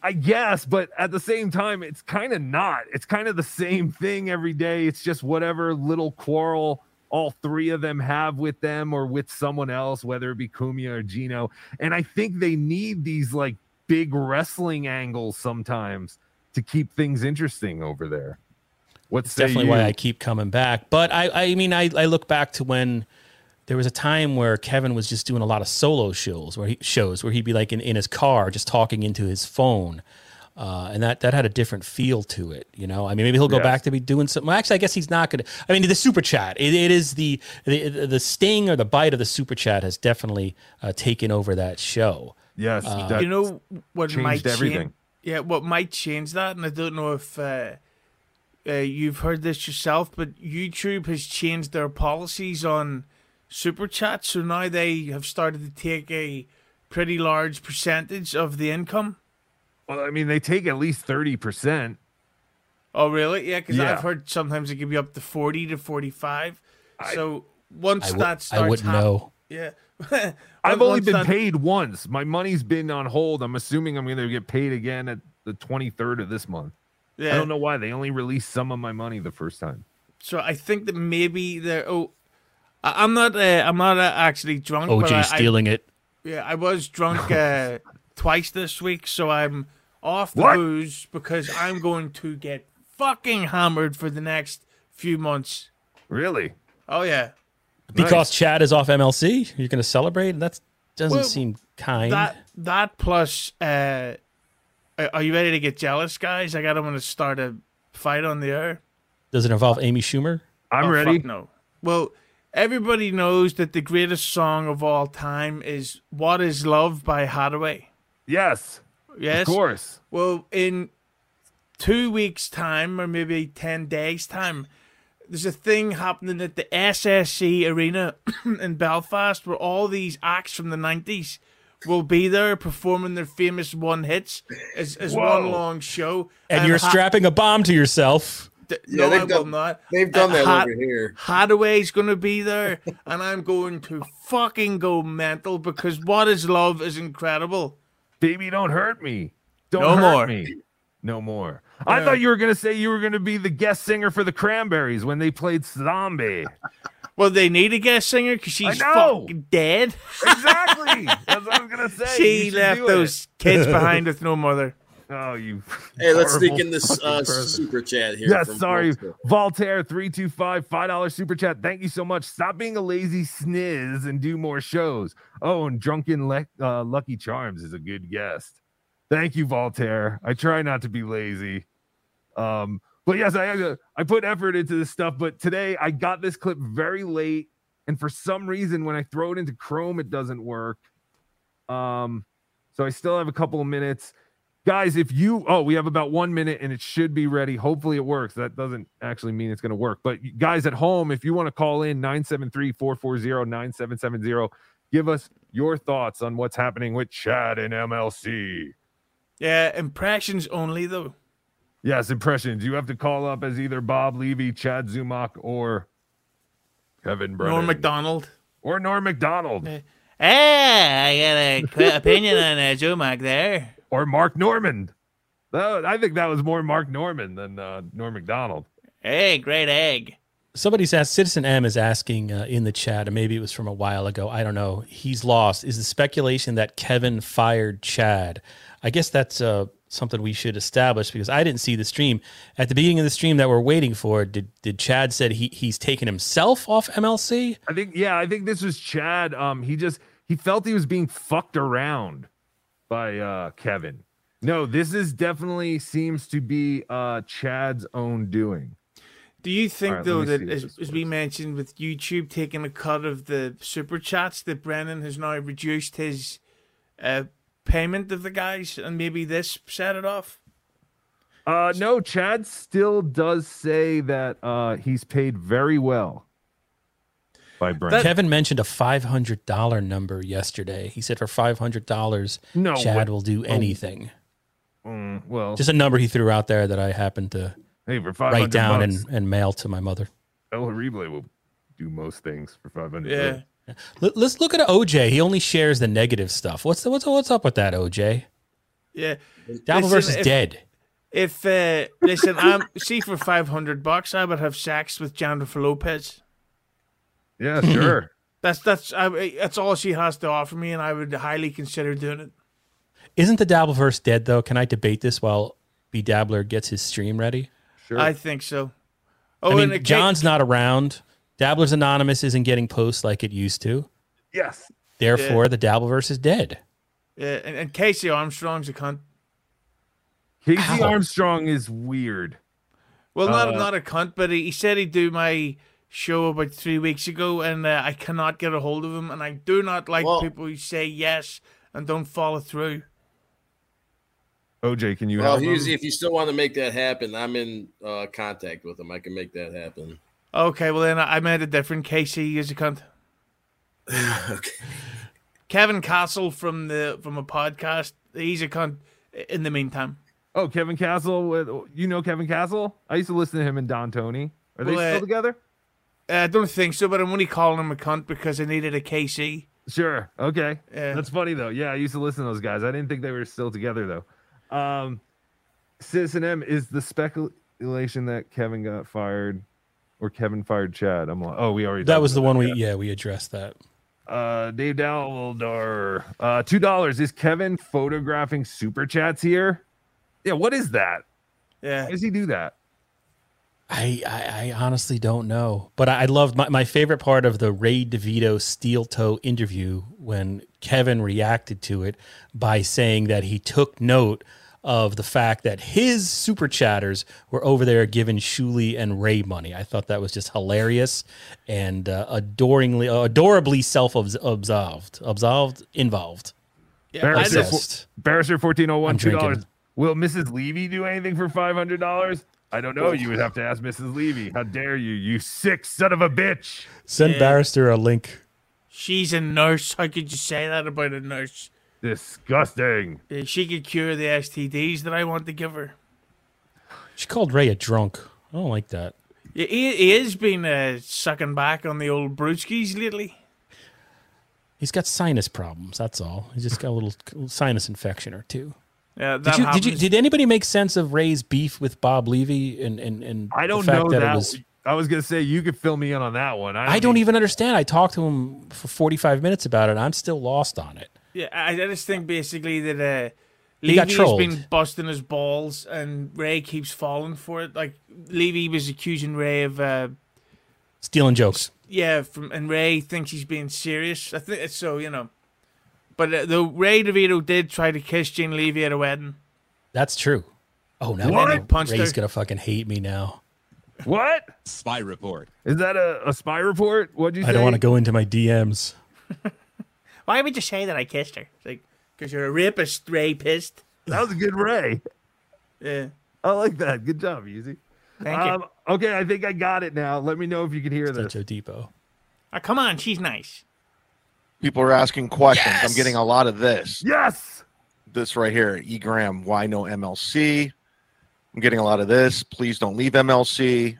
I guess, but at the same time, it's kind of not. It's kind of the same thing every day. It's just whatever little quarrel all three of them have with them or with someone else, whether it be Cumia or Gino. And I think they need these like big wrestling angles sometimes to keep things interesting over there. What's definitely why I keep coming back. But I, I mean, I, I look back to when there was a time where Kevin was just doing a lot of solo shows where he shows where he'd be like in, in his car just talking into his phone. Uh, and that, that had a different feel to it, you know. I mean, maybe he'll go Yes. back to be doing something. Well, actually, I guess he's not going to. I mean, the super chat. It, it is the, the the sting or the bite of the super chat has definitely uh, taken over that show. yes, that- you know what might everything. Change, yeah, what might change that, and I don't know if uh, uh, you've heard this yourself, but YouTube has changed their policies on super chats, so now they have started to take a pretty large percentage of the income. Well, I mean, they take at least 30%. Oh, really? Yeah, because Yeah. I've heard sometimes it give you up to forty to forty-five. so once I, w- that starts, I wouldn't hap- know. Yeah, I've only been that- paid once. My money's been on hold. I'm assuming I'm going to get paid again at the 23rd of this month. Yeah. I don't know why they only released some of my money the first time. So I think that maybe they're. Oh, I- I'm not. Uh, I'm not uh, actually drunk. but I- OJ I- stealing it. Yeah, I was drunk uh, twice this week, so I'm off the What? booze because I'm going to get fucking hammered for the next few months. Really? Oh yeah, Because Chad is off MLC, you're going to celebrate? That doesn't Well, seem kind. that that plus. Uh, are are you ready to get jealous, guys? I got to want to start a fight on the air. Does it involve Amy Schumer? I'm Oh, ready. fuck no. Well, everybody knows that the greatest song of all time is "What Is Love" by Haddaway. Yes, Yes, of course. Well, in two weeks' time, or maybe 10 days' time, there's a thing happening at the SSE Arena in Belfast where all these acts from the 90s will be there performing their famous one hits as, as one long show. And, you're Ha- strapping a bomb to yourself. th- Yeah, no, they've I will not. They've done Uh, that Ha- over here. Haddaway's going to be there, and I'm going to fucking go mental because What Is Love is incredible. Baby, don't hurt me. Don't No hurt more. me. No more. I thought you were going to say you were going to be the guest singer for the Cranberries when they played Zombie. Well, they need a guest singer because she's fucking dead. exactly. That's what I was going to say. She left those it. kids behind with no mother. Oh, you. Hey, let's sneak in this uh, super chat here. Yes, sorry. Volta. Voltaire three two five five dollar super chat. Thank you so much. Stop being a lazy sniz and do more shows. Oh, and drunken Le- uh, Lucky Charms is a good guest. Thank you, Voltaire. I try not to be lazy. Um, but yes, I I put effort into this stuff. But today I got this clip very late, and for some reason, when I throw it into Chrome, it doesn't work. Um, so I still have a couple of minutes guys if you oh we have about one minute and it should be ready. Hopefully it works. That doesn't actually mean it's going to work. But guys at home if you want to call in 973-440-9770 give us your thoughts on what's happening with chad and mlc Yeah, impressions only though. yes impressions. You have to call up as either bob levy chad zumock or kevin brennan. Norm macdonald or norm macdonald Hey, I got a quick opinion on uh, Mac there. Or mark normand That- i think that was more mark normand than uh, norm macdonald Hey, great egg. Somebody's asked, Citizen M is asking uh, in the chat, and maybe it was from a while ago. I don't know. He's lost. Is the speculation that Kevin fired Chad? I guess that's uh, something we should establish because I didn't see the stream. At the beginning of the stream that we're waiting for, did, did Chad said he, he's taken himself off MLC? I think yeah, I think this was Chad. Um, he just he felt he was being fucked around by uh Kevin. No, this is definitely seems to be uh Chad's own doing. Do you think Alright, let though that as, as we mentioned with YouTube taking a cut of the super chats that Brennan has now reduced his uh, payment of the guys and maybe this set it off? Uh no, Chad still does say that uh he's paid very well by Brent. Kevin mentioned a $500 number yesterday. He said for $500, No Chad way. will do anything. Mm, well, Just a number he threw out there that I happened to hey, for write down bucks, and, and mail to my mother. El Horrible will do most things for five hundred. Yeah. Let- Let's look at OJ. He only shares the negative stuff. What's the, what's what's up with that, OJ? Yeah. Dabbleverse Listen, is if- dead. If uh, listen, I'm see for five hundred bucks, I would have sex with Jennifer Lopez. Yeah, sure. That's that's I, that's all she has to offer me, and I would highly consider doing it. Isn't the Dabbleverse dead though? Can I debate this while BeDabbler gets his stream ready? Sure. I think so. Oh, I mean, and it John's not around. Dabbler's Anonymous isn't getting posts like it used to. yes. Therefore, the Dabbleverse is dead. Yeah, and, and Casey Armstrong's a cunt. Casey Ow. Armstrong is weird. Well, not Uh, not a cunt, but he, he said he'd do my show about three weeks ago, and uh, I cannot get a hold of him, and I do not like Well- people who say yes and don't follow through. OJ, can you Well, help he's, if you still want to make that happen, I'm in uh, contact with him. I can make that happen. Okay, well then I I meant a different Casey is a cunt. okay. Kevin Castle from the from a podcast, he's a cunt. In the meantime, Oh, Kevin Castle. With you know Kevin Castle? I used to listen to him and Don Tony. Are they Well, uh, still together? Uh, I don't think so, but I'm only calling him a cunt because I needed a KC. Sure. Okay. Yeah. That's funny though. Yeah, I used to listen to those guys. I didn't think they were still together though. Um, Citizen M is the speculation that Kevin got fired, or Kevin fired Chad. I'm like, oh, we already. That was the about one we yeah we addressed that. Uh, Dave Daldar, uh, two dollars. Is Kevin photographing super chats here? Yeah. What is that? Yeah, Why does he do that? I, I, I honestly don't know, but I, I loved my, my favorite part of the Ray DeVito steel toe interview when Kevin reacted to it by saying that he took note of the fact that his super chatters were over there giving Shuli and Ray money. I thought that was just hilarious and uh, adoringly, uh, adorably self absolved, absolved, involved. yeah. Barrister, just- Just- Barrister fourteen oh one two dollars. drinking. Will Mrs. Levy do anything for five hundred dollars? I don't know. You would have to ask Mrs. Levy. How dare you, you sick son of a bitch! Send Yeah. Barrister a link. she's a nurse. How could you say that about a nurse? Disgusting. Uh, She could cure the STDs that I want to give her. She called Ray a drunk. I don't like that. Yeah, He, he has been uh, sucking back on the old brewskis lately. He's got sinus problems. That's all. He's just got a little sinus infection or two. Yeah, that Did you, did you did anybody make sense of Ray's beef with Bob Levy and and, and I don't fact know that, that. it was I was gonna say you could fill me in on that one. I don't, I don't even understand. I talked to him for 45 minutes about it. I'm still lost on it. Yeah, I, I just think basically that uh, He got Levy has been busting his balls, and Ray keeps falling for it. Like Levy was accusing Ray of, uh, Stealing jokes. yeah, from and Ray thinks he's being serious. I think so, you know. But the though Ray DeVito did try to kiss Jane Levy at a wedding. That's true. Oh, no! What? I Punched Ray's her. gonna fucking hate me now. What Spy report. is that? A, a spy report? What'd you say? I don't want to go into my DMs. Why would you say that I kissed her? It's like because you're a rapist, rapist. That was a good Ray. Yeah, I like that. Good job, Easy. thank Um, you. okay, I think I got it now. Let me know if you can hear this. Joe Depot. Oh, come on, she's nice. People are asking questions. Yes! I'm getting a lot of this. Yes. This right here, E Graham, why no MLC? I'm getting a lot of this. Please don't leave MLC.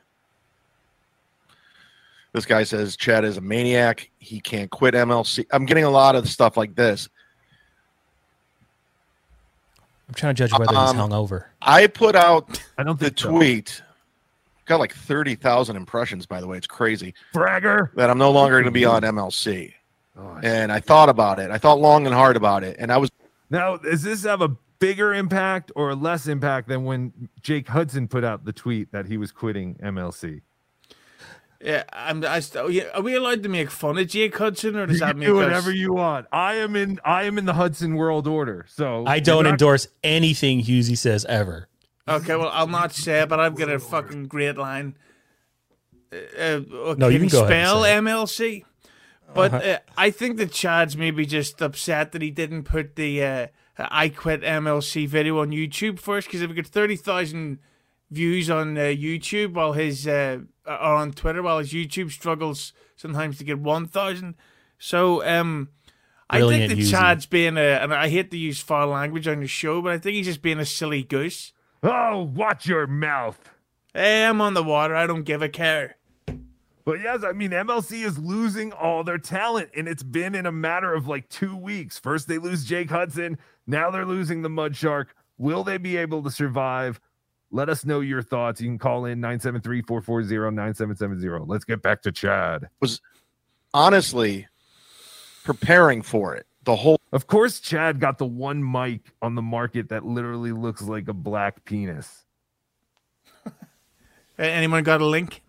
This guy says Chad is a maniac. He can't quit MLC. I'm getting a lot of stuff like this. I'm trying to judge whether Um, he's hungover. I put out I don't the think so. tweet. Got like 30,000 impressions, by the way. It's crazy Bragger. that I'm no longer going to be on MLC. Oh, And I thought about it. I thought long and hard about it. And I was Now, does this have a bigger impact or less impact than when Jake Hudson put out the tweet that he was quitting MLC? Yeah, I'm. I st- yeah, are we allowed to make fun of Jake Hudson, or does You that can make do us- whatever you want. I am in. I am in the Hudson world order. So I don't not- endorse anything Hughezy says ever. Okay, well, I'll not say but I've got a fucking great line. Uh, uh, No, you can can go ahead and spell say it. MLC. But uh, I think that Chad's maybe just upset that he didn't put the uh, I quit MLC video on YouTube first, because if we get 30,000 views on uh, YouTube while his, uh, or on Twitter, while his YouTube struggles sometimes to get 1,000. So, um, I think that using. Chad's being a, and I hate to use foul language on the show, but I think he's just being a silly goose. Oh, watch your mouth. Hey, I'm on the water. I don't give a care. But yes, I mean MLC is losing all their talent, and it's been in a matter of like two weeks. First they lose Jake Hudson, now they're losing the Mud Shark. Will they be able to survive? Let us know your thoughts. You can call in 973-440-9770. Let's get back to Chad. Was honestly preparing for it. The whole Of course, Chad got the one mic on the market that literally looks like a black penis. A- Anyone got a link?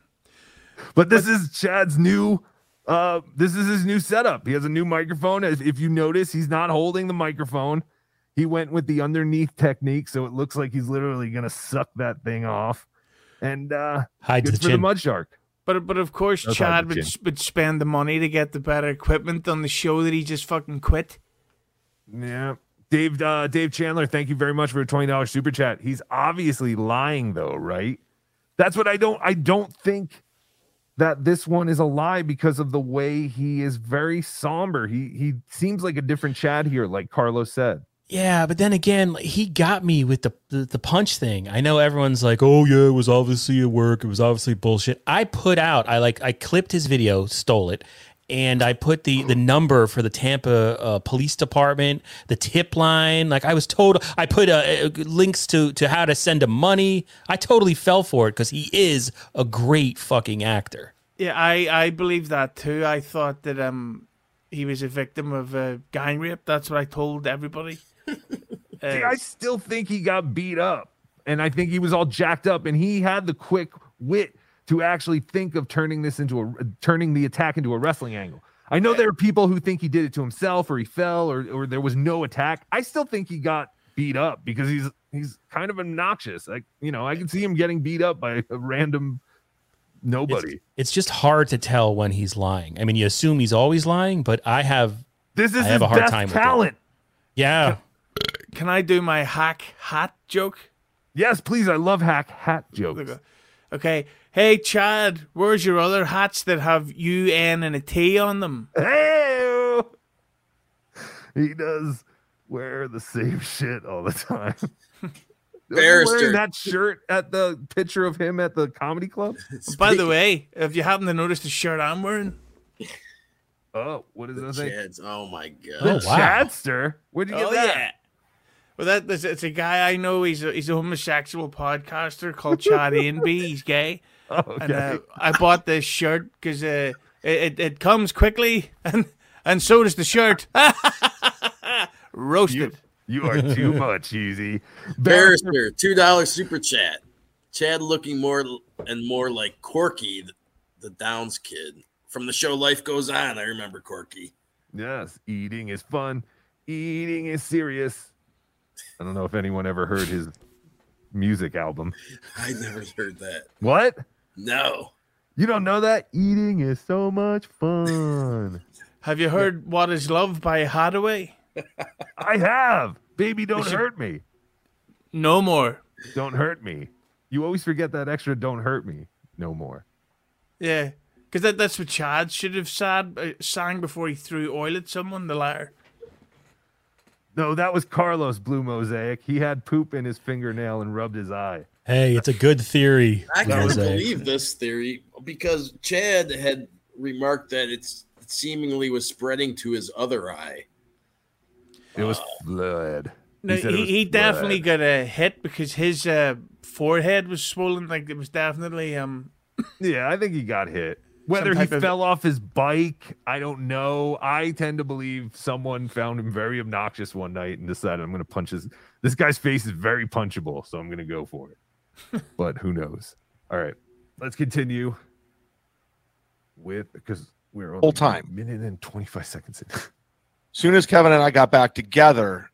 But this is Chad's new. Uh, this is his new setup. He has a new microphone. If, if you notice, he's not holding the microphone. He went with the underneath technique, so it looks like he's literally gonna suck that thing off. And uh, Hide to good the for the mud shark. But but of course, That's Chad would, would spend the money to get the better equipment on the show that he just fucking quit. Yeah. Dave uh, Dave Chandler, thank you very much for a twenty dollars super chat. He's obviously lying though, right? That's what I don't I don't think that this one is a lie because of the way he is very somber. He he seems like a different Chad here, like Carlos said. Yeah, but then again, he got me with the, the the punch thing. I know everyone's like, "Oh yeah, it was obviously a work. It was obviously bullshit." I put out, I like, I clipped his video, stole it, and I put the the number for the Tampa uh, Police Department, the tip line. Like I was told, I put uh, uh, links to to how to send him money. I totally fell for it because he is a great fucking actor. Yeah, I, I believe that too. I thought that um he was a victim of uh, gang rape. That's what I told everybody. Uh, See, I still think he got beat up, and I think he was all jacked up, and he had the quick wit to actually think of turning this into a turning the attack into a wrestling angle. I know there are people who think he did it to himself, or he fell, or or there was no attack. I still think he got beat up because he's he's kind of obnoxious. Like you know, I can see him getting beat up by a random nobody. It's just hard to tell when he's lying. I mean, you assume he's always lying, but I have, this is I his have a hard best time with talent. yeah. can I do my hack hat joke? Yes, please. I love hack hat jokes. Okay. Hey Chad, where's your other hats that have U N and a T on them? Hey, he does wear the same shit all the time. Barrister. wearing that shirt at the picture of him at the comedy club. By the way, if you happen to notice the shirt I'm wearing, Oh, what is that thing? Chads. Oh my The god. Oh, wow. Chadster. Where'd you get oh that? yeah. Well, that that's, it's a guy I know. He's a, he's a homosexual podcaster called Chad Ainby. He's gay, Oh, and uh, I bought this shirt because uh, it, it it comes quickly, and and so does the shirt. Roasted. you are too much, Easy. Barrister, two dollar super chat. Chad looking more and more like Corky, the, the Downs kid from the show Life Goes On. I remember Corky. Yes, eating is fun. Eating is serious. I don't know if anyone ever heard his music album. I never heard that. What? No. You don't know that? Eating is so much fun. Have you heard "What Is Love" by Haddaway? I have. Baby, don't should- hurt me. No more. Don't hurt me. You always forget that extra don't hurt me no more. Yeah, because that, that's what Chad should have said, uh, sang before he threw oil at someone. The liar. No, that was Carlos Blue Mosaic. He had poop in his fingernail and rubbed his eye. Hey, it's a good theory. I can't believe this theory because Chad had remarked that it's it seemingly was spreading to his other eye. It was blood. No, said it he, was he definitely blood. got a hit because his uh, forehead was swollen. Like it was definitely um. Yeah, I think he got hit. Whether he of- fell off his bike, I don't know. I tend to believe someone found him very obnoxious one night and decided I'm going to punch his. This guy's face is very punchable, so I'm going to go for it. but who knows? All right, let's continue with because we're only Whole time. a minute and 25 seconds in. soon as Kevin and I got back together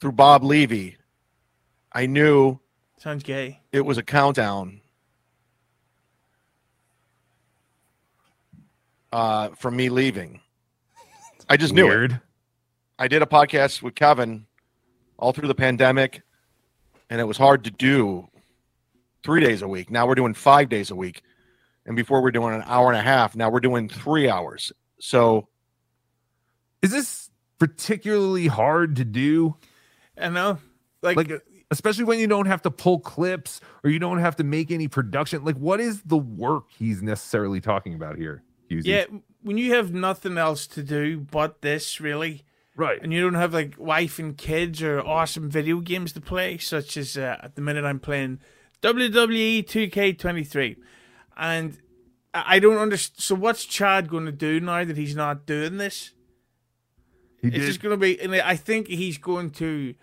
through Bob Levy, I knew Sounds gay. it was a countdown uh, from me leaving. I just knew it. Weird. I did a podcast with Kevin all through the pandemic, and it was hard to do three days a week. Now we're doing five days a week. And before we're doing an hour and a half, now we're doing three hours. So Is this particularly hard to do? I know. Like, like uh, especially when you don't have to pull clips or you don't have to make any production like what is the work he's necessarily talking about here Hughezy? yeah, when you have nothing else to do but this, really, right and you don't have like wife and kids or awesome video games to play, such as uh, at the minute I'm playing WWE 2K23, and I don't understand. So what's Chad going to do now that he's not doing this? He It's did. just going to be, and I think he's going to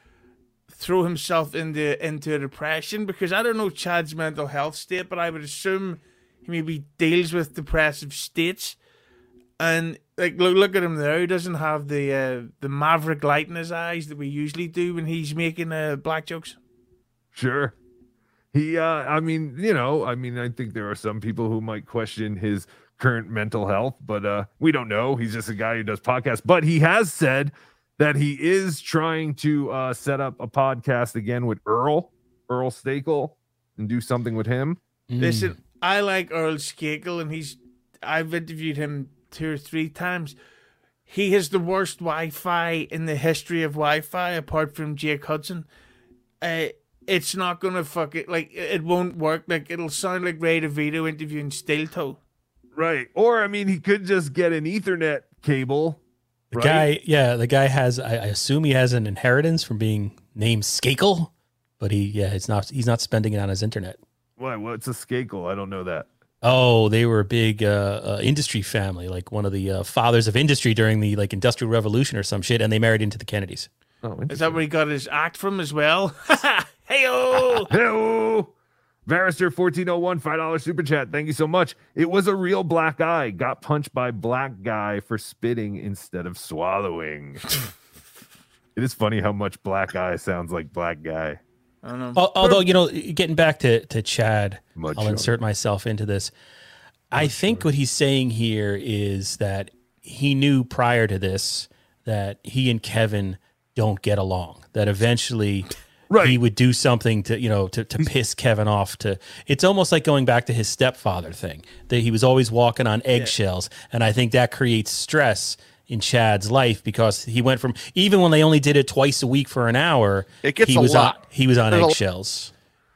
throw himself into into depression because I don't know Chad's mental health state, but I would assume he maybe deals with depressive states. And like, look, look at him there. He doesn't have the uh, the maverick light in his eyes that we usually do when he's making uh, black jokes. Sure. He, uh, I mean, you know, I mean, I think there are some people who might question his current mental health, but uh, we don't know. He's just a guy who does podcasts. But he has said that he is trying to uh, set up a podcast again with Earl, Earl Skakel, and do something with him. Mm. Listen, I like Earl Skakel, and he's I've interviewed him two or three times. He has the worst Wi-Fi in the history of Wi-Fi, apart from Jake Hudson. Uh, it's not gonna fuck it. Like it won't work. Like it'll sound like Ray DeVito interviewing Steel Toe. Right. Or, I mean, he could just get an Ethernet cable. The right? guy, yeah, the guy has. I, I assume he has an inheritance from being named Skakel, but he, yeah, it's not. He's not spending it on his internet. Why? What's a Skakel? I don't know that. Oh, they were a big uh, uh, industry family, like one of the uh, fathers of industry during the like Industrial Revolution or some shit, and they married into the Kennedys. Oh, Is that where he got his act from as well? hey oh! Hello. Barrister 1401, $5 super chat. Thank you so much. It was a real black eye. Got punched by black guy for spitting instead of swallowing. it is funny how much black eye sounds like black guy. I don't know. Although you know, getting back to to Chad, Much I'll younger. insert myself into this. I think what he's saying here is that he knew prior to this that he and Kevin don't get along. That eventually Right. he would do something to you know to, to piss Kevin off. To it's almost like going back to his stepfather thing that he was always walking on eggshells, and I think that creates stress in Chad's life because he went from even when they only did it twice a week for an hour, It gets he a was lot. on he was on There's eggshells.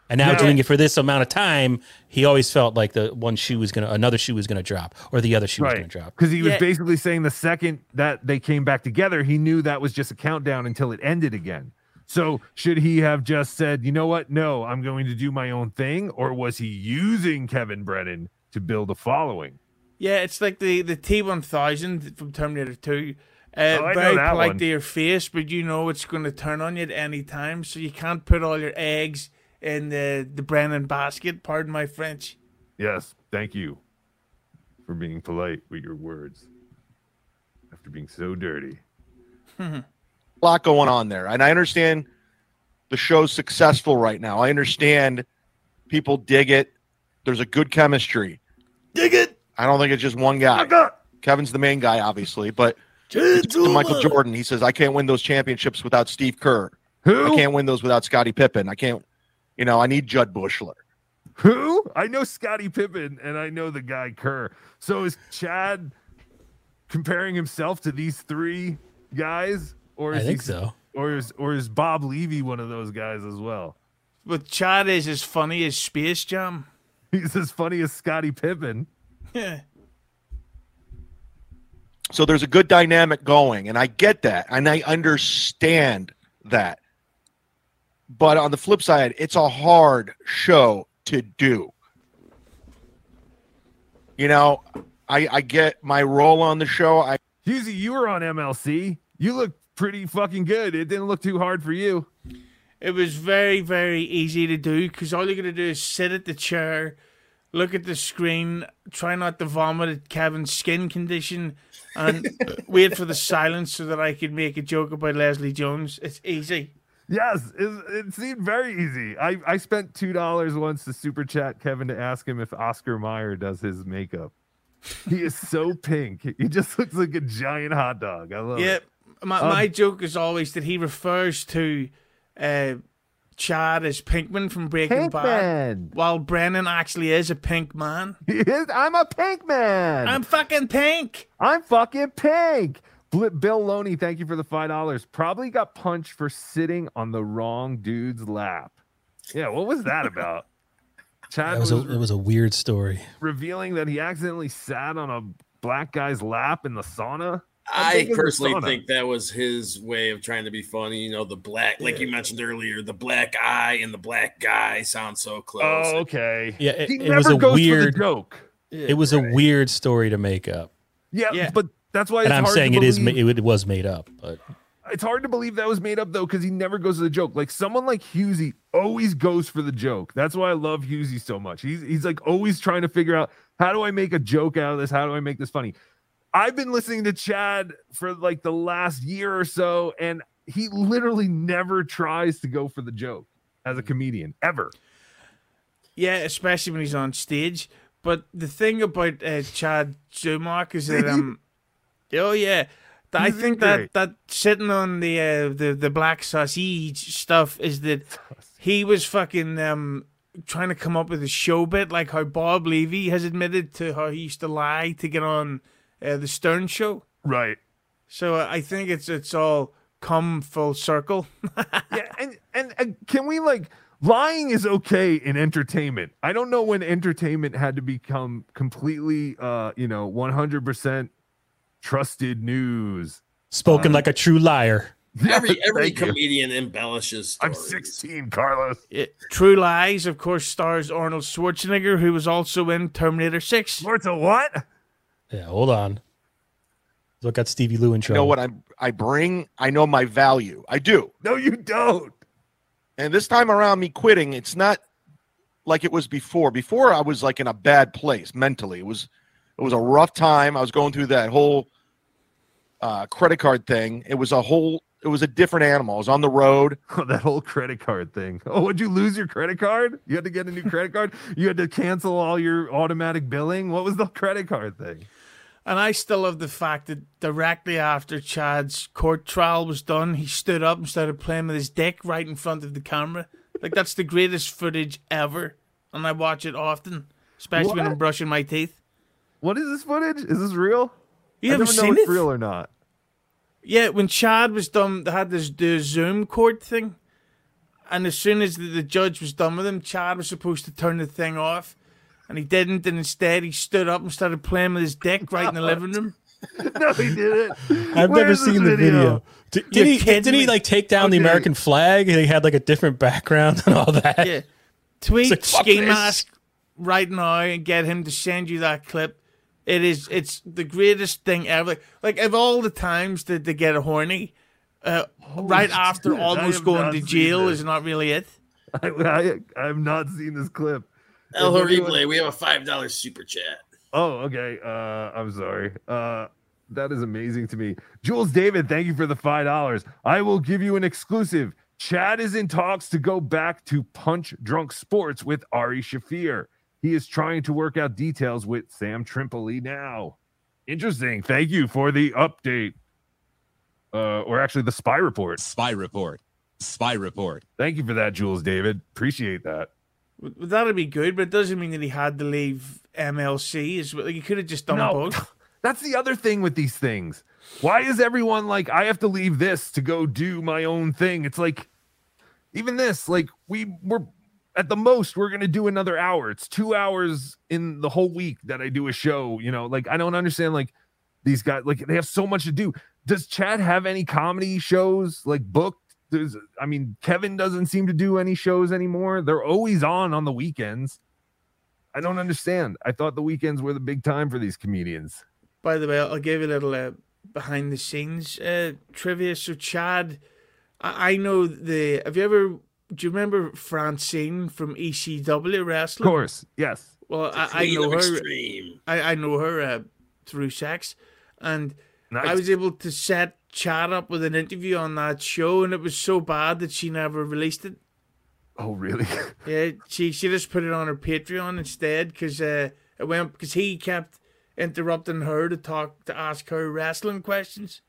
And now Yeah. doing it for this amount of time, he always felt like the one shoe was gonna, another shoe was gonna drop, or the other shoe was gonna drop. Because he was Yeah. basically saying the second that they came back together, he knew that was just a countdown until it ended again. So should he have just said, you know what? No, I'm going to do my own thing? Or was he using Kevin Brennan to build a following? Yeah, it's like the the T one thousand from Terminator Two. Uh, Oh, I know very that polite one. to your face, but you know it's going to turn on you at any time, so you can't put all your eggs in the the Brennan basket. Pardon my French. Yes, thank you for being polite with your words after being so dirty. a lot going on there. And I understand the show's successful right now. I understand people dig it. There's a good chemistry. Dig it! I don't think it's just one guy. Kevin's the main guy, obviously, but to Michael Jordan. He says, I can't win those championships without Steve Kerr. I can't win those without Scottie Pippen. I can't, you know, I need Jud Buechler. Who? I know Scottie Pippen and I know the guy Kerr. So is Chad comparing himself to these three guys? Or I is think he, so. Or is or is Bob Levy one of those guys as well? But Chad is as funny as Space Jam. He's as funny as Scottie Pippen. Yeah. So there's a good dynamic going, and I get that, and I understand that. But on the flip side, it's a hard show to do. You know, I, I get my role on the show. I Hughezy, you were on MLC. You look pretty fucking good. It didn't look too hard for you. It was very, very easy to do because all you're going to do is sit at the chair, look at the screen, try not to vomit at Kevin's skin condition, and wait for the silence so that I could make a joke about Leslie Jones. It's easy. Yes, it, it seemed very easy. I, I spent two dollars once to super chat Kevin to ask him if Oscar Mayer does his makeup. He is so pink. He just looks like a giant hot dog. I love Yeah, it. my, Um, my joke is always that he refers to uh, Chad as Pinkman from Breaking Bad, while Brennan actually is a pink man. He is, I'm a pink man. I'm fucking pink. I'm fucking pink. Bl- Bill Loney, thank you for the five dollars. Probably got punched for sitting on the wrong dude's lap. Yeah, what was that about? Chad That was was, a, it was a weird story. revealing that he accidentally sat on a black guy's lap in the sauna. How I big is the personally sauna? think that was his way of trying to be funny. You know, the black, like you mentioned earlier, the black eye and the black guy sound so close. Oh, okay. Yeah, it, he it never was a goes weird. for the joke. It was a weird story to make up. Yeah, Yeah. but that's why. And I'm hard saying to it is it was made up, but it's hard to believe that was made up though because he never goes to the joke. Like someone like Hughezy always goes for the joke. That's why I love Hughezy so much. He's he's like always trying to figure out how do I make a joke out of this? How do I make this funny? I've been listening to Chad for like the last year or so, and he literally never tries to go for the joke as a comedian ever. Yeah, especially when he's on stage. But the thing about uh, Chad Zumock is that um, oh yeah, I think that that sitting on the uh, the the black sausage stuff is that he was fucking um trying to come up with a show bit like how Bob Levy has admitted to how he used to lie to get on uh, the Stern Show. Right. So uh, I think it's it's all come full circle. yeah, and and uh, can we like lying is okay in entertainment. I don't know when entertainment had to become completely uh, you know, 100% trusted news. spoken um, like a true liar. Every every Thank you. comedian embellishes. I'm 16, Carlos. It, True Lies, of course, stars Arnold Schwarzenegger, who was also in Terminator Six. What's a what? Yeah, hold on. Look at Stevie Lou in You know what I I bring? I know my value. I do. No, you don't. And this time around, me quitting, it's not like it was before. Before, I was like in a bad place mentally. It was it was a rough time. I was going through that whole uh, credit card thing. It was a whole. It was a different animal. I was on the road. Oh, that whole credit card thing. Oh, would you lose your credit card? You had to get a new credit card? You had to cancel all your automatic billing? What was the credit card thing? And I still love the fact that directly after Chad's court trial was done, he stood up and started playing with his dick right in front of the camera. Like that's the greatest footage ever, and I watch it often, especially when I'm brushing my teeth. What is this footage? Is this real? You I ever never know seen if it? real or not. Yeah, when Chad was done, they had this the Zoom court thing, and as soon as the, the judge was done with him, Chad was supposed to turn the thing off, and he didn't, and instead he stood up and started playing with his dick right in the living room. No, he didn't. I've Where never seen the video. Did, did he? Did he me. like take down the American flag? He had like a different background and all that. Yeah, tweet like, Ski this." Mask right now and get him to send you that clip. It is, it's the greatest thing ever. Like of all the times that they get horny, uh, right after shit, I almost going to jail this. is not really it. I, I, I've not seen this clip. El If Horrible, we have a five dollar super chat. Oh, okay. Uh, I'm sorry. Uh, that is amazing to me. Jules David, thank you for the five dollars. I will give you an exclusive. Chad is in talks to go back to Punch Drunk Sports with Ari Shaffir. He is trying to work out details with Sam Tripoli now. Interesting. Thank you for the update. Uh, or actually the spy report. Spy report. Spy report. Thank you for that, Jules David. Appreciate that. Well, That'd be good, but it doesn't mean that he had to leave MLC. Is like he could have just done both. That's the other thing with these things. Why is everyone like, I have to leave this to go do my own thing? It's like, even this, like, we we're at the most, we're gonna do another hour. It's two hours in the whole week that I do a show. You know, like, I don't understand, like, these guys, like, they have so much to do. Does Chad have any comedy shows like booked? There's, I mean, Kevin doesn't seem to do any shows anymore. They're always on on the weekends. I don't understand. I thought the weekends were the big time for these comedians. By the way, I'll give you a little uh, behind the scenes uh, trivia. So, Chad, I, I know the. Have you ever? Do you remember Francine from ECW wrestling? Of course, yes. Well, I, I know her. I, I know her uh, through sex, and Nice. I was able to set Chad up with an interview on that show, and it was so bad that she never released it. oh, really? Yeah, she she just put it on her Patreon instead because uh, it went because he kept interrupting her to talk to ask her wrestling questions.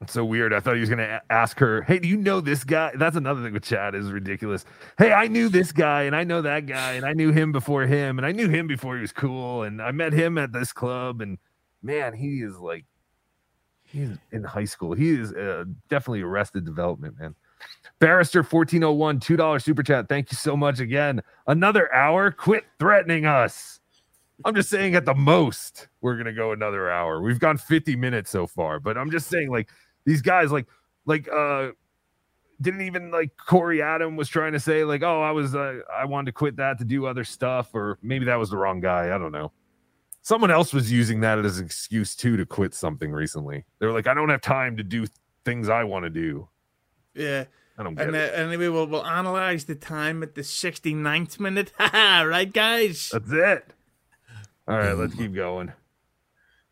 That's so weird. I thought he was going to ask her, "Hey, do you know this guy?" That's another thing with Chad is ridiculous. Hey, I knew this guy, and I know that guy, and I knew him before him, and I knew him before he was cool, and I met him at this club, and man, he is like, he's in high school. He is uh, definitely arrested development, man. Barrister 1401, $2 super chat. Thank you so much again. Another hour. Quit threatening us. I'm just saying at the most, we're gonna go another hour. We've gone 50 minutes so far, but I'm just saying, like, these guys, like, like, uh, didn't even like Corey Adam was trying to say, like, oh, I was, uh, I wanted to quit that to do other stuff, or maybe that was the wrong guy. I don't know. Someone else was using that as an excuse too to quit something recently. They were like, I don't have time to do things I want to do. Yeah. I don't get And uh, it. anyway, we'll, we'll analyze the time at the 69th minute. Right, guys? That's it. All right, let's keep going.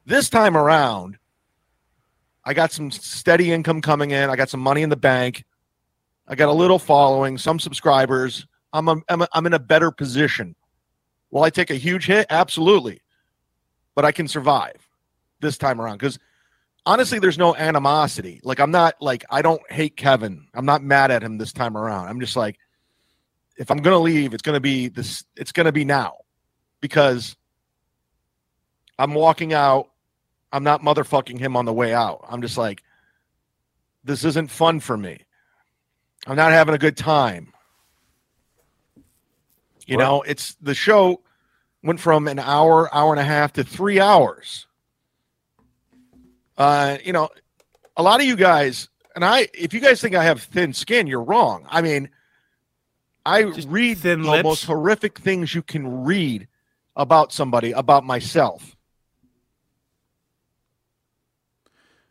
This time around, I got some steady income coming in. I got some money in the bank. I got a little following, some subscribers. I'm a, I'm, a, I'm in a better position. Will I take a huge hit? Absolutely. But I can survive this time around because honestly, there's no animosity. Like, I'm not like, I don't hate Kevin. I'm not mad at him this time around. I'm just like, if I'm going to leave, it's going to be this, it's going to be now because I'm walking out. I'm not motherfucking him on the way out. I'm just like, this isn't fun for me. I'm not having a good time. You know, it's the show went from an hour, hour and a half to three hours. Uh, you know, a lot of you guys, and I, if you guys think I have thin skin, you're wrong. I mean, I Just read the lips. most horrific things you can read about somebody, about myself.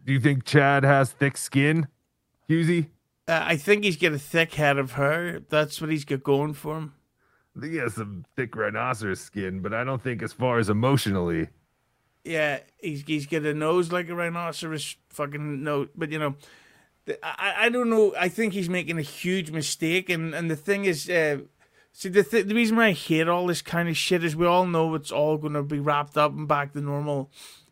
Do you think Chad has thick skin, Hughezy? Uh, I think he's got a thick head of hair. That's what he's got going for him. I think he has some thick rhinoceros skin, but I don't think as far as emotionally. Yeah, he's he's got a nose like a rhinoceros fucking nose. But you know, I I don't know. I think he's making a huge mistake. And and the thing is, uh, see the th- the reason why I hate all this kind of shit is we all know it's all going to be wrapped up and back to normal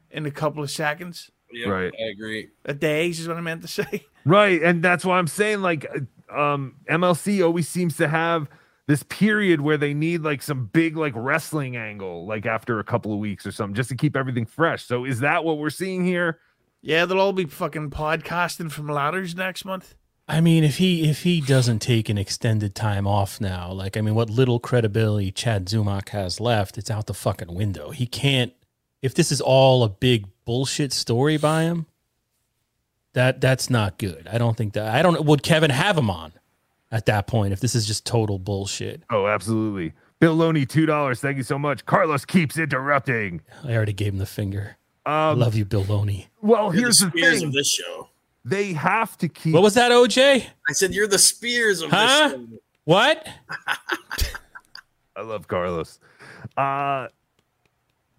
in a couple of seconds. Yeah, Right. I agree. A days is what I meant to say. Right, and that's why I'm saying like uh, um MLC always seems to have this period where they need like some big like wrestling angle like after a couple of weeks or something just to keep everything fresh. So is that what we're seeing here? Yeah, they'll all be fucking podcasting from ladders next month. I mean, if he if he doesn't take an extended time off now, like I mean, what little credibility Chad Zumock has left, it's out the fucking window. He can't. If this is all a big bullshit story by him, that that's not good. I don't think that. I don't. Would Kevin have him on at that point if this is just total bullshit? Oh, absolutely. Bill Loney, two dollars. Thank you so much. Carlos keeps interrupting. I already gave him the finger. I Um, love you, Bill Loney. well, You're here's the the spears thing: of this show. they have to keep. What was that, OJ? I said you're the spears of Huh? this show. What? I love Carlos. Uh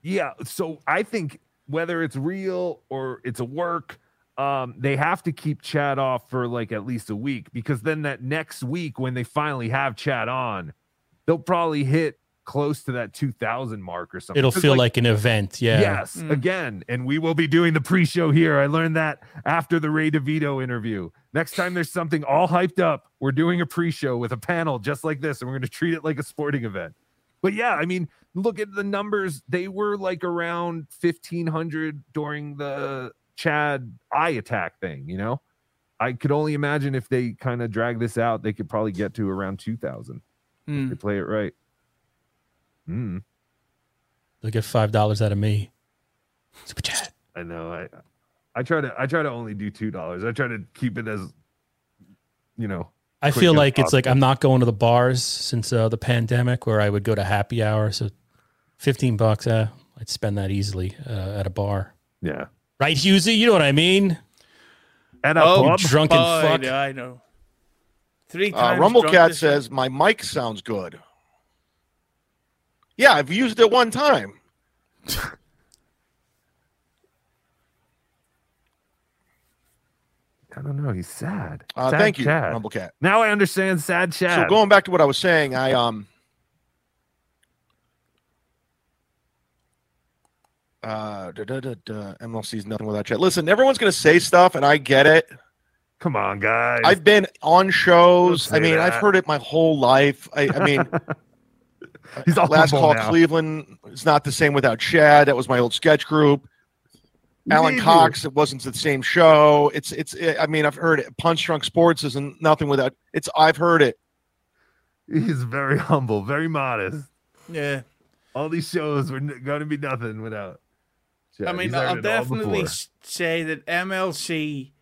yeah, so I think whether it's real or it's a work, um, they have to keep Chad off for like at least a week because then that next week when they finally have Chad on, they'll probably hit close to that 2000 mark or something. It'll feel like, like, an event. Yeah. Yes, Mm. again, and we will be doing the pre-show here. I learned that after the Ray DeVito interview. Next time there's something all hyped up, we're doing a pre-show with a panel just like this, and we're going to treat it like a sporting event. But yeah, I mean, look at the numbers. They were like around 1500 during the Chad eye attack thing, you know? I could only imagine if they kind of drag this out, they could probably get to around 2000 Hmm. if they play it right. Mm. They'll get five dollars out of me. Super chat. I know. I I try to I try to only do two dollars. I try to keep it as you know. I feel like it's like. I'm not going to the bars since uh, the pandemic, where I would go to happy hour. So, fifteen bucks, uh, I'd spend that easily uh, at a bar. Yeah. Right, Hughezy? You know what I mean? And a Oh, pub. Drunken Oh, fuck. I know. Three Uh, times. drunk Rumblecat this- says my mic sounds good. Yeah, I've used it one time. I don't know. He's sad. Uh, Sad thank you, Chad. Rumblecat. Now I understand sad Chad. So going back to what I was saying, I um uh da, da, da, da, MLC's nothing without chat. Listen, everyone's gonna say stuff, and I get it. Come on, guys. I've been on shows. I say mean, I've heard it my whole life. I, I mean, He's last call now. Cleveland. It's not the same without Chad. That was my old sketch group. Alan Maybe. Cox. It wasn't the same show. It's it's. I mean, I've heard it. Punch Drunk Sports isn't nothing without. It's. I've heard it. He's very humble, very modest. Yeah. All these shows were n- going to be nothing without. Chad. I mean, I'll definitely say that MLC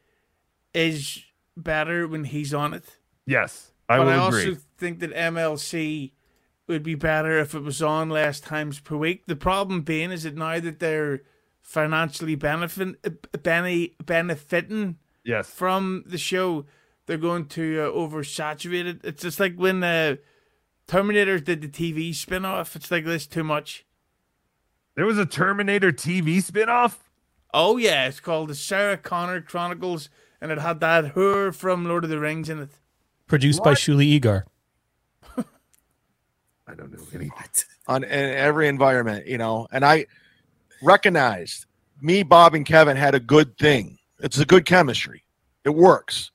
is better when he's on it. Yes, I but will I agree. also think that MLC would be better if it was on less times per week. The problem being is that now that they're financially benefit, bene, benefiting Yes. from the show, they're going to uh, oversaturate it. It's just like when uh, Terminator did the TV spin off. It's like this too much. There was a Terminator TV spinoff. Oh yeah, it's called the Sarah Connor Chronicles, and it had that her from Lord of the Rings in it. Produced by Shuli Egar. I don't know any. on in every environment, you know. And I recognized me, Bob, and Kevin had a good thing. It's a good chemistry. It works.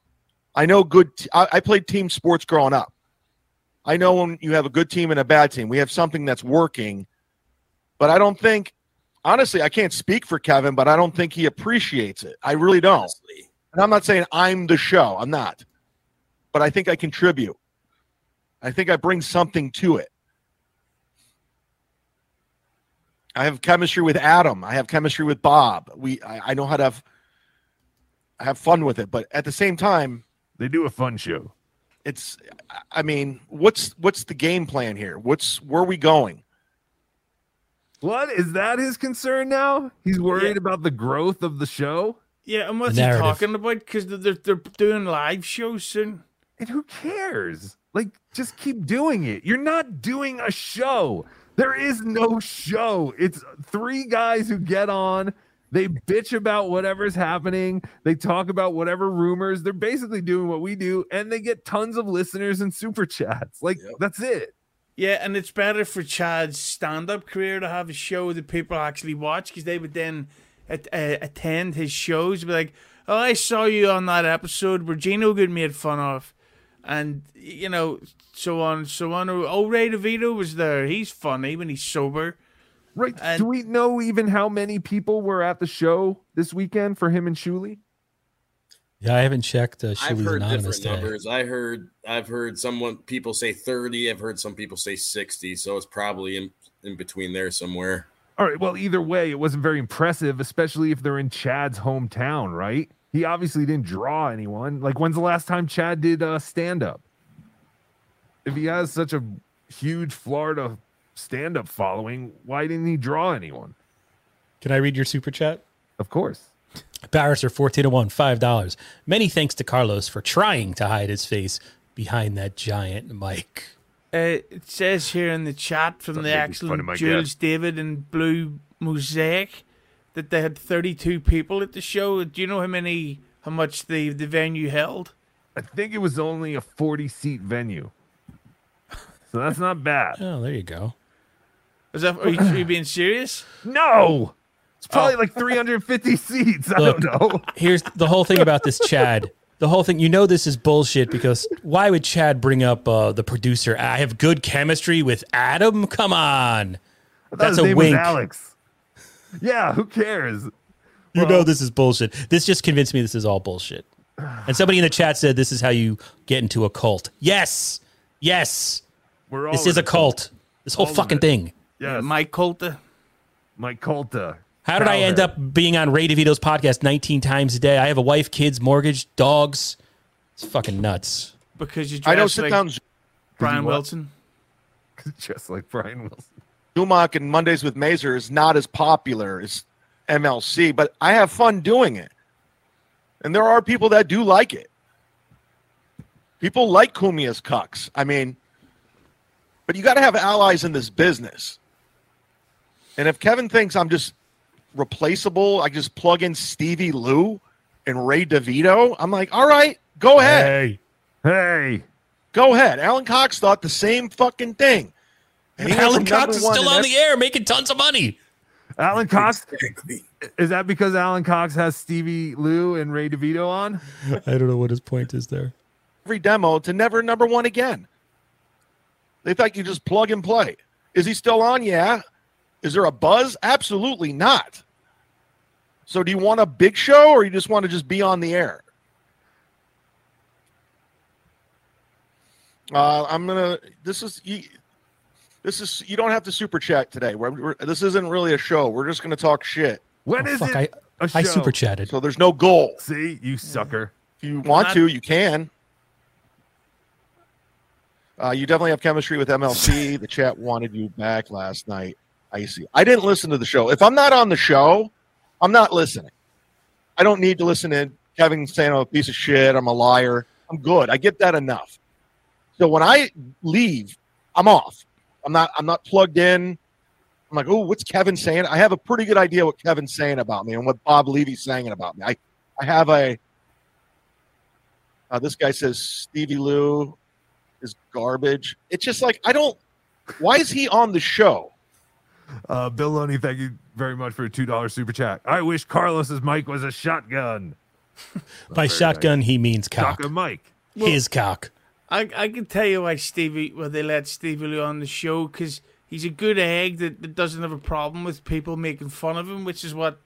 I know good. T- I, I played team sports growing up. I know when you have a good team and a bad team, we have something that's working. But I don't think, honestly, I can't speak for Kevin, but I don't think he appreciates it. I really don't. Honestly. And I'm not saying I'm the show. I'm not. But I think I contribute. I think I bring something to it. I have chemistry with Adam. I have chemistry with Bob. We I, I know how to have I have fun with it, but at the same time, They do a fun show. it's I mean, what's what's the game plan here? What's where are we going? What is that his concern now? He's worried about the growth of the show. Yeah, and what's he talking about? Because they're they're doing live shows soon. And who cares? Like, just keep doing it. You're not doing a show. There is no show. It's three guys who get on. They bitch about whatever's happening. They talk about whatever rumors. They're basically doing what we do, and they get tons of listeners and super chats. Like, Yep. that's it. Yeah, and it's better for Chad's stand-up career to have a show that people actually watch because they would then at, uh, attend his shows. Be like, "Oh, I saw you on that episode where Gino got made fun of," and you know, so on, so on. Oh, Ray DeVito was there. He's funny when he's sober. Right. And- Do we know even how many people were at the show this weekend for him and Shuli? Yeah, I haven't checked uh, I've heard anonymous different today. numbers. I heard I've heard someone people say 30. I've heard some people say 60. So it's probably in, in between there somewhere. All right. Well, either way, it wasn't very impressive, especially if they're in Chad's hometown, right? He obviously didn't draw anyone. Like, when's the last time Chad did uh, stand up? If he has such a huge Florida stand up following, why didn't he draw anyone? Can I read your super chat? Of course. Barrister 14 to 1, $5. Many thanks to Carlos for trying to hide his face behind that giant mic. Uh, it says here in the chat from Don't the make excellent of my Jules David and Blue Mosaic that they had 32 people at the show. Do you know how many, how much the, the venue held? I think it was only a 40 seat venue. So that's not bad. Oh, there you go. Is that, are, you, are you being serious? No. It's probably like 350 seats. I Look. don't know. Here's the whole thing about this Chad. The whole thing, you know, this is bullshit because why would Chad bring up uh, the producer? I have good chemistry with Adam. Come on, I That's his a name wink. was Alex. Yeah, who cares? you know this is bullshit. This just convinced me this is all bullshit. And somebody in the chat said this is how you get into a cult. Yes, yes, We're all this is a cult. This whole All fucking thing. Yes, Mike Colta. Mike Colta. How did I end up being on Ray DeVito's podcast 19 times a day? I have a wife, kids, mortgage, dogs. It's fucking nuts. Because you I don't sit like down Brian? Wilson. just like Brian Wilson. Zumock and Mondays with Mazer is not as popular as MLC, but I have fun doing it. And there are people that do like it. People like Cumia's cucks. I mean, but you got to have allies in this business. And if Kevin thinks I'm just replaceable, I just plug in Stevie Lou and Ray DeVito, I'm like, all right, go ahead. Hey, hey. Go ahead. Alan Cox thought the same fucking thing. And Alan Cox is still on every- the air making tons of money. Alan Cox. Exactly. Is that because Alan Cox has Stevie Lou and Ray DeVito on? I don't know what his point is there. every demo to never number one again. They thought you just plug and play. Is he still on? Yeah. Is there a buzz? Absolutely not. So do you want a big show or you just want to just be on the air? Uh, I'm gonna. This is you. This is you don't have to super chat today. We're, we're, this isn't really a show. We're just gonna talk shit. When Oh, is fuck, it a I show? super chatted. So there's no goal. See, you sucker. If you want Not- to, you can. Uh, you definitely have chemistry with MLC. the chat wanted you back last night. I see. I didn't listen to the show. If I'm not on the show, I'm not listening. I don't need to listen to Kevin saying I'm a piece of shit. I'm a liar. I'm good. I get that enough. So when I leave, I'm off. I'm not. I'm not plugged in. I'm like, oh, what's Kevin saying? I have a pretty good idea what Kevin's saying about me and what Bob Levy's saying about me. I, I have a. Uh, this guy says Stevie Lou is garbage. It's just like I don't. Why is he on the show? Uh, Bill Loney, thank you very much for a two dollar super chat. I wish Carlos's mic was a shotgun. By Very shotgun, he means cock. Shotgun mic. His cock. I I can tell you why Stevie well they let Stevie Lou on the show because he's a good egg that, that doesn't have a problem with people making fun of him, which is what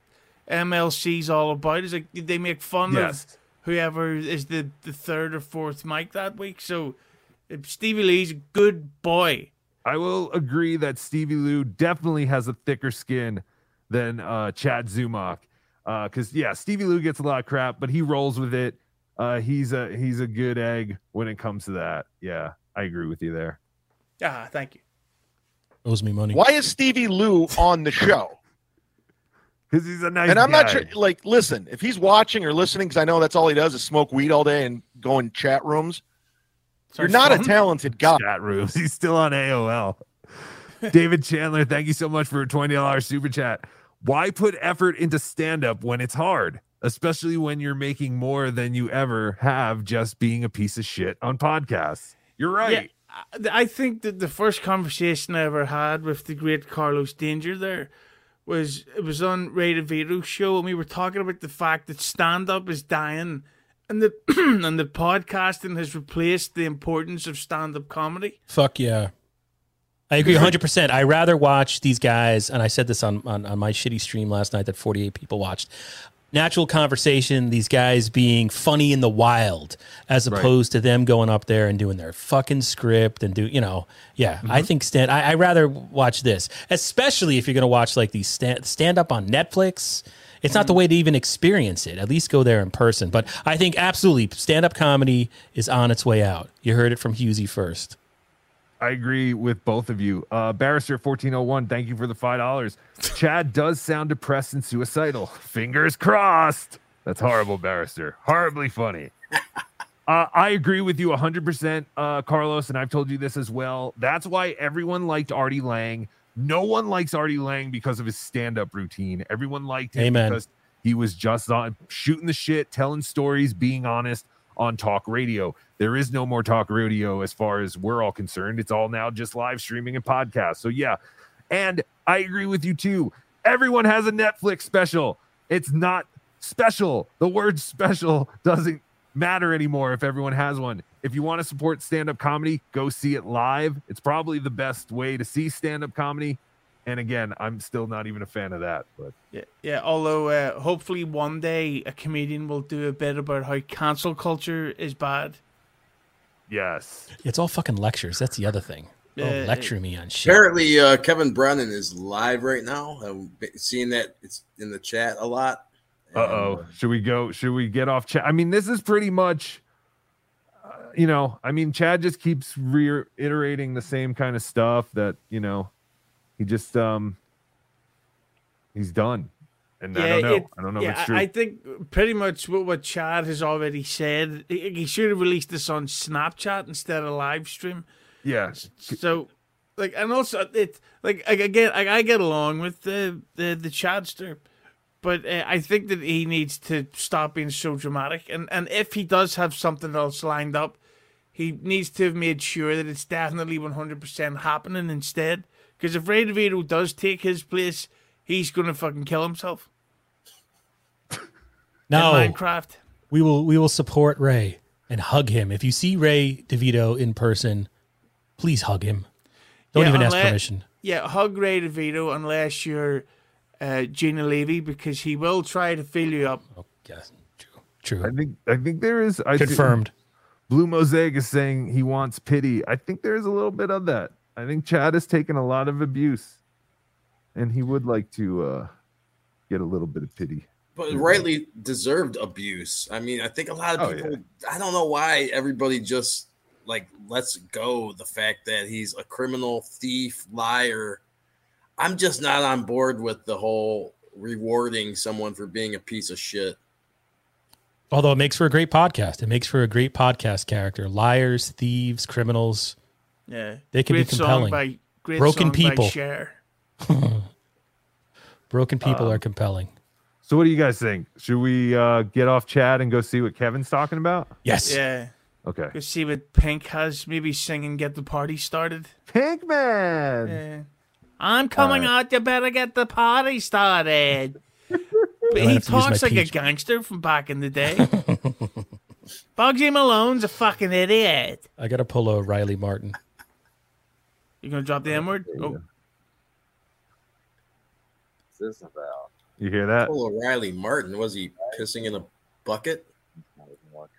MLC's all about. Is like they make fun Yes. of whoever is the, the third or fourth mic that week. So if Stevie Lee's a good boy. I will agree that Stevie Lou definitely has a thicker skin than uh, Chad Zumock. Because yeah, Stevie Lou gets a lot of crap, but he rolls with it. Uh, he's a he's a good egg when it comes to that. Yeah, I agree with you there. Ah, thank you. Owes me money. Why is Stevie Lou on the show? Because he's a nice and I'm not sure. Like, listen, if he's watching or listening, because I know that's all he does is smoke weed all day and go in chat rooms. You're not a talented guy. chat rooms. He's still on AOL. David Chandler, thank you so much for a twenty dollars super chat. Why put effort into stand up when it's hard, especially when you're making more than you ever have just being a piece of shit on podcasts? You're right. Yeah, I I think that the first conversation I ever had with the great Carlos Danger there was it was on Ray DeVito's show, and we were talking about the fact that stand up is dying, and the and that podcasting has replaced the importance of stand up comedy. Fuck yeah. I agree 100%. I rather watch these guys, and I said this on, on, on my shitty stream last night that 48 people watched. Natural conversation, these guys being funny in the wild, as Right. opposed to them going up there and doing their fucking script and do, you know, yeah. I mm-hmm. think stand. I, I rather watch this, especially if you're going to watch like these stand stand up on Netflix. It's not the way to even experience it. At least go there in person. But I think absolutely stand up comedy is on its way out. You heard it from Hughezy first. I agree with both of you. Uh, Barrister 1401, thank you for the $5. Chad does sound depressed and suicidal. Fingers crossed. That's horrible, Barrister. Horribly funny. Uh, I agree with you 100%, uh, Carlos, and I've told you this as well. That's why everyone liked Artie Lange. No one likes Artie Lange because of his stand up routine. Everyone liked him Amen. because he was just on shooting the shit, telling stories, being honest on talk radio. There is no more talk radio as far as we're all concerned. It's all now just live streaming and podcasts. So, yeah. And I agree with you too. Everyone has a Netflix special. It's not special. The word special doesn't matter anymore if everyone has one. If you want to support stand up comedy, go see it live. It's probably the best way to see stand up comedy. And again, I'm still not even a fan of that, but Yeah, yeah. Although uh, hopefully one day a comedian will do a bit about how cancel culture is bad. yes. It's all fucking lectures. That's the other thing. Oh, Uh, lecture me on shit. Apparently, uh, Kevin Brennan is live right now. I'm seeing that it's in the chat a lot. Uh oh. Should we go? Should we get off chat? I mean, this is pretty much, you know, I mean, Chad just keeps reiterating the same kind of stuff that, you know, he just, um, he's done. And I don't know. it- I don't know yeah, if it's true. I think pretty much what, what Chad has already said. He, he should have released this on Snapchat instead of live stream. yeah. So, like, and also it like I get I, I get along with the the the Chadster, but uh, I think that he needs to stop being so dramatic. And and if he does have something else lined up, he needs to have made sure that it's definitely one hundred percent happening instead. Because if Ray DeVito does take his place, he's gonna fucking kill himself No, in Minecraft. we will we will support Ray and hug him. If you see Ray DeVito in person, please hug him. Don't Yeah, even ask permission. Yeah, hug Ray DeVito unless you're uh, Gina Levy because he will try to fill you up. Oh, yes, true, I think, I think there is. I thi- Confirmed. Blue Mosaic is saying he wants pity. I think there's a little bit of that. I think Chad has taken a lot of abuse and he would like to uh, get a little bit of pity. but rightly deserved abuse. I mean, I think a lot of people. Oh, people. I don't know why everybody just like lets go the fact that he's a criminal thief liar i'm just not on board with the whole rewarding someone for being a piece of shit Although it makes for a great podcast. It makes for a great podcast character. Liars, thieves, criminals. Yeah, They can be great song compelling. by great Broken song by people. Cher. Broken people Um, are compelling. So what do you guys think? Should we uh, get off chat and go see what Kevin's talking about? Yes. Yeah, Okay. go see what Pink has. Maybe sing and get the party started. Pinkman. Yeah. I'm coming Alright. out. You better get the party started. But he have to use talks like peach. a gangster from back in the day. Bugsy Malone's a fucking idiot. I got to pull a Riley Martin. You gonna drop the N word? Oh, What's this about? You hear that? oh o'reilly martin was he pissing in a bucket Not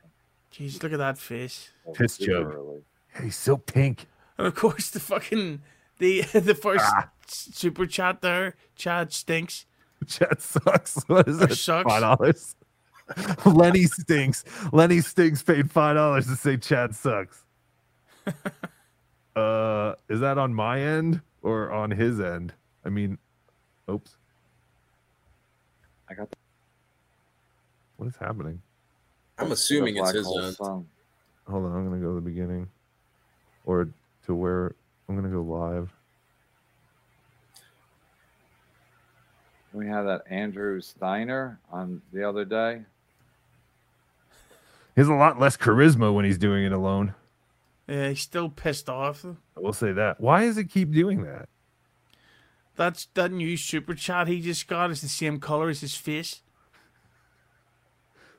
jeez, look at that face. Well, Piss joke. He's so pink. And of course, the fucking the the first Ah. super chat there. Chad stinks. Chat sucks. What is Or it? sucks. Five dollars. Lenny stinks. Lenny stinks paid five dollars to say Chad sucks. uh, is that on my end or on his end? I mean, oops. I got the What is happening? i'm assuming it's his end song. Hold on, I'm gonna go to the beginning, or to where I'm gonna go live. We had that Andrew Steiner on the other day. He has a lot less charisma when he's doing it alone. Yeah, he's still pissed off. I will say that. Why does it keep doing that? That's that new super chat he just got is the same color as his face.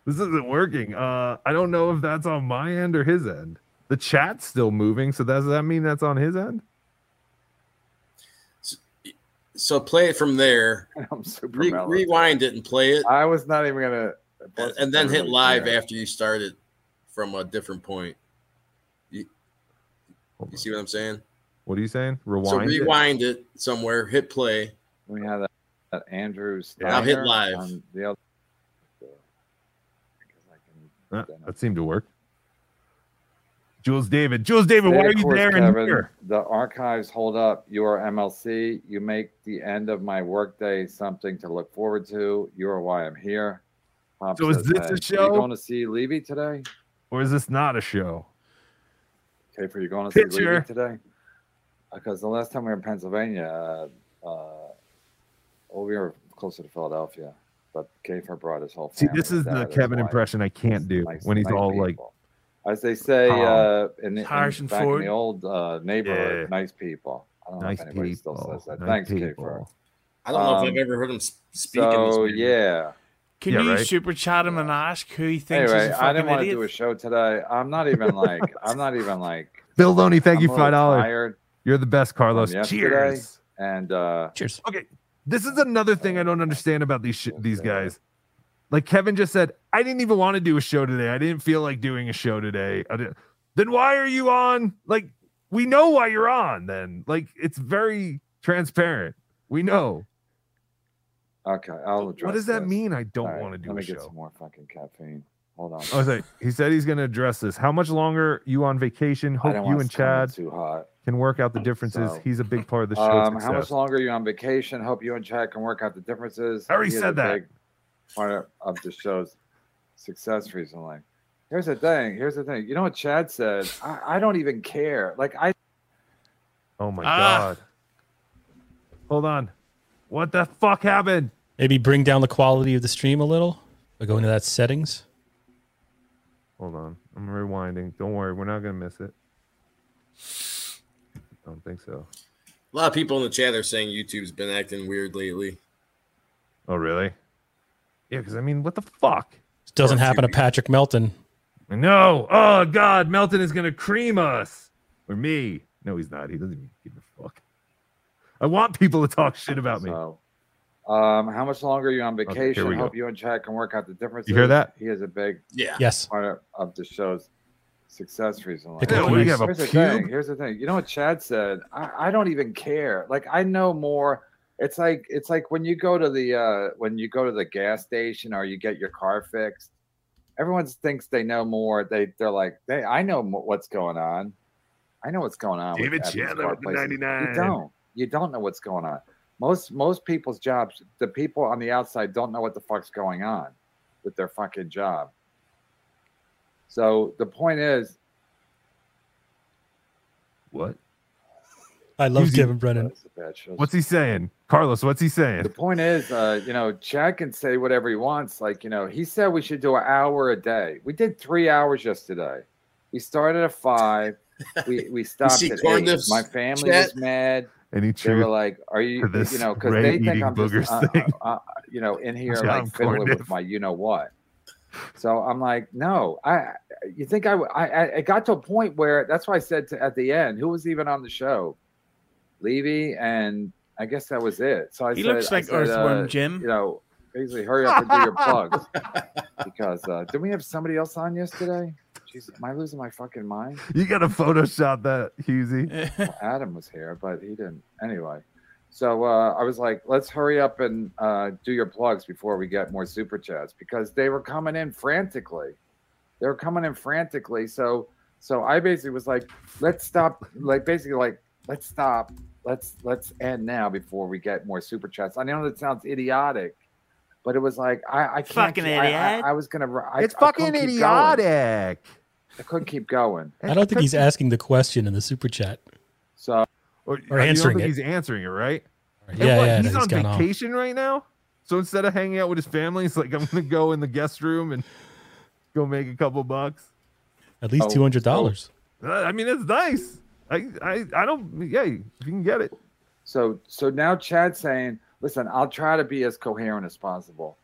This isn't working. Uh, I don't know if that's on my end or his end. The chat's still moving, so does that mean that's on his end? So play it from there I'm super Re- rewind it and play it I was not even gonna. and, and then hit live Yeah. after you started from a different point you, you see what i'm saying What are you saying? so Rewind. it? it somewhere hit play We had that, that Andrew Steiner. Now hit live. On the other. Because I Uh, that seemed to work. Jules David. Jules David, why are you course, there and here? The archives hold up. Your MLC. You make the end of my workday something to look forward to. You are why I'm here. So is this a "Hey, Are show?" you going to see Levy today? Or is this not a show? Okay, for you going to see Levy today? Because the last time we were in Pennsylvania, uh, uh, we were closer to Philadelphia, but Kafer brought his whole See, this is the Kevin impression I can't do Nice- when he's nice all like, people. As they say calm. uh, in, the, in Harrison back in the old uh, neighborhood, Yeah. nice people. I don't nice know if anybody people. still says that. nice Thanks, people. Kafer. i don't know if Um, i've ever heard him s- speak in this So yeah. Can Yeah, you right. super chat him and ask who he thinks Anyway, is a I fucking didn't want to do a show today. I'm not even like I'm not even like Bill Loney, thank I'm you a little five dollars. tired. You're the best, Carlos. Cheers. And uh Cheers. Okay, this is another thing I don't understand about these sh- these guys. Like Kevin just said, I didn't even want to do a show today. I didn't feel like doing a show today. Then why are you on? Like we know why you're on. Then like it's very transparent. We know. okay, I'll address What does that this. mean? I don't right, want to do Let a me get show. some more fucking caffeine. Hold on. I was like, he said he's going to address this. How much longer you on vacation? Hope you and Chad can work out the differences. So, he's a big part of the show. Um, how much longer are you on vacation? Hope you and Chad can work out the differences. I already He said that. big Part of- of the show's success recently. Here's the thing. Here's the thing. You know what Chad said? I, I don't even care. Like I oh my Ah. god! Hold on. What the fuck happened? Maybe bring down the quality of the stream a little by going to that settings. Hold on. I'm rewinding. Don't worry, we're not gonna miss it. I don't think so. a lot of people in the chat are saying youtube's been acting weird lately Oh really? Yeah, because I mean, what the fuck? This doesn't Or happen to Patrick Melton. No. Oh god, Melton is gonna cream us. Or me. No, he's not. He doesn't even give a fuck. I want people to talk shit about me. So, um, how much longer are you on here vacation? we go. Hope you and Chad can work out the differences. You hear that? He is a big yeah Yes. part of, of the show's success recently. Yeah, a you have a Here's the thing. Here's the thing. You know what Chad said? I, I don't even care. Like I know more. It's like it's like when you go to the uh when you go to the gas station or you get your car fixed everyone thinks they know more. They they're like, they I know what's going on. I know what's going on. David Evans Chandler Bar with the Places. 99. You don't. You don't know what's going on. Most most people's jobs, the people on the outside don't know what the fuck's going on with their fucking job. So the point is, What? I love Easy. Kevin Brennan. That's a bad show. What's he saying? Carlos, what's he saying? The point is, uh, you know, Chad can say whatever he wants. Like, you know, he said we should do an hour a day. We did three hours yesterday. We started at five. We we stopped see at eight. Cornlift's My family chat? was mad. Any truth? They were like, "Are you, this you know, because they think eating I'm just, uh, thing? uh, uh, you know, in here John like fiddling with my, you know what." So I'm like, no, I. You think I, I? I got to a point where that's why I said to, at the end, who was even on the show? Levy, and I guess that was it. So I He said, looks I like said, Earthworm uh, Jim. You know, basically, hurry up and do your plugs because uh, did we have somebody else on yesterday? Jesus, am I losing my fucking mind? You got to Photoshop that, Hughezy. Well, Adam was here, but he didn't. Anyway, so uh, I was like, let's hurry up and uh, do your plugs before we get more super chats because they were coming in frantically. They were coming in frantically. So, so I basically was like, let's stop. Like basically, like let's stop. Let's let's end now before we get more super chats. I know that sounds idiotic, but it was like I, I can't. Fucking keep- I- I, idiot. I, was gonna. I, It's I fucking idiotic. I couldn't keep going. I don't think he's asking the question in the super chat. So Or, Or answering don't think it. He's answering it, right? And Yeah, what, yeah, he's no, on gone off. vacation right now. So instead of hanging out with his family, he's like, I'm gonna go in the guest room and go make a couple bucks. At least Oh, two hundred dollars. Uh, I mean, it's nice. I, I, I don't. Yeah, if you can get it. So so now Chad's saying, listen, I'll try to be as coherent as possible.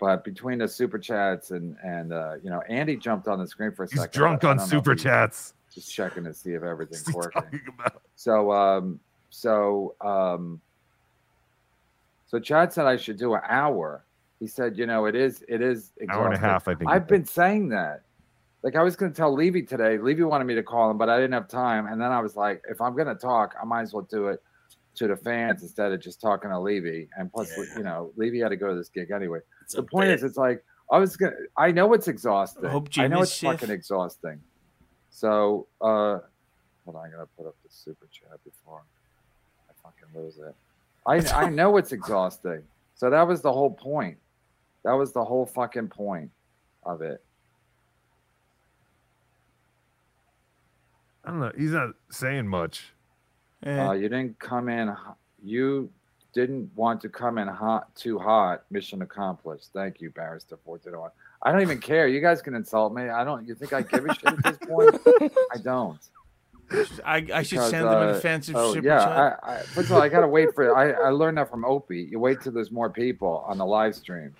But between the super chats and and uh, you know, Andy jumped on the screen for a He's second. drunk I- I on don't know if super chats. Just checking to see if everything's working. talking about? So um so um so Chad said I should do an hour. He said, you know, it is it is Hour and a exhausting. half, I think. I've been saying that. Like I was going to tell Levy today. Levy wanted me to call him, but I didn't have time. And then I was like, if I'm going to talk, I might as well do it to the fans instead of just talking to Levy. And plus, Yeah. you know, Levy had to go to this gig anyway. It's The point bit. is, it's like I was gonna. I know it's exhausting. Hope I know it's safe. fucking exhausting. So, uh, hold on, I'm gonna put up the super chat before I fucking lose it. I I know it's exhausting. So that was the whole point. That was the whole fucking point of it. I don't know. He's not saying much. Yeah. Uh, you didn't come in. You didn't want to come in hot, too hot. Mission accomplished. Thank you, Barrister Four Two One. I don't even care. You guys can insult me. I don't. You think I give a shit at this point? I don't. I, I should because, send them an uh, offensive Oh super yeah. chat. I, I, first of all, I gotta wait for. I I learned that from Opie. You wait till there's more people on the live stream,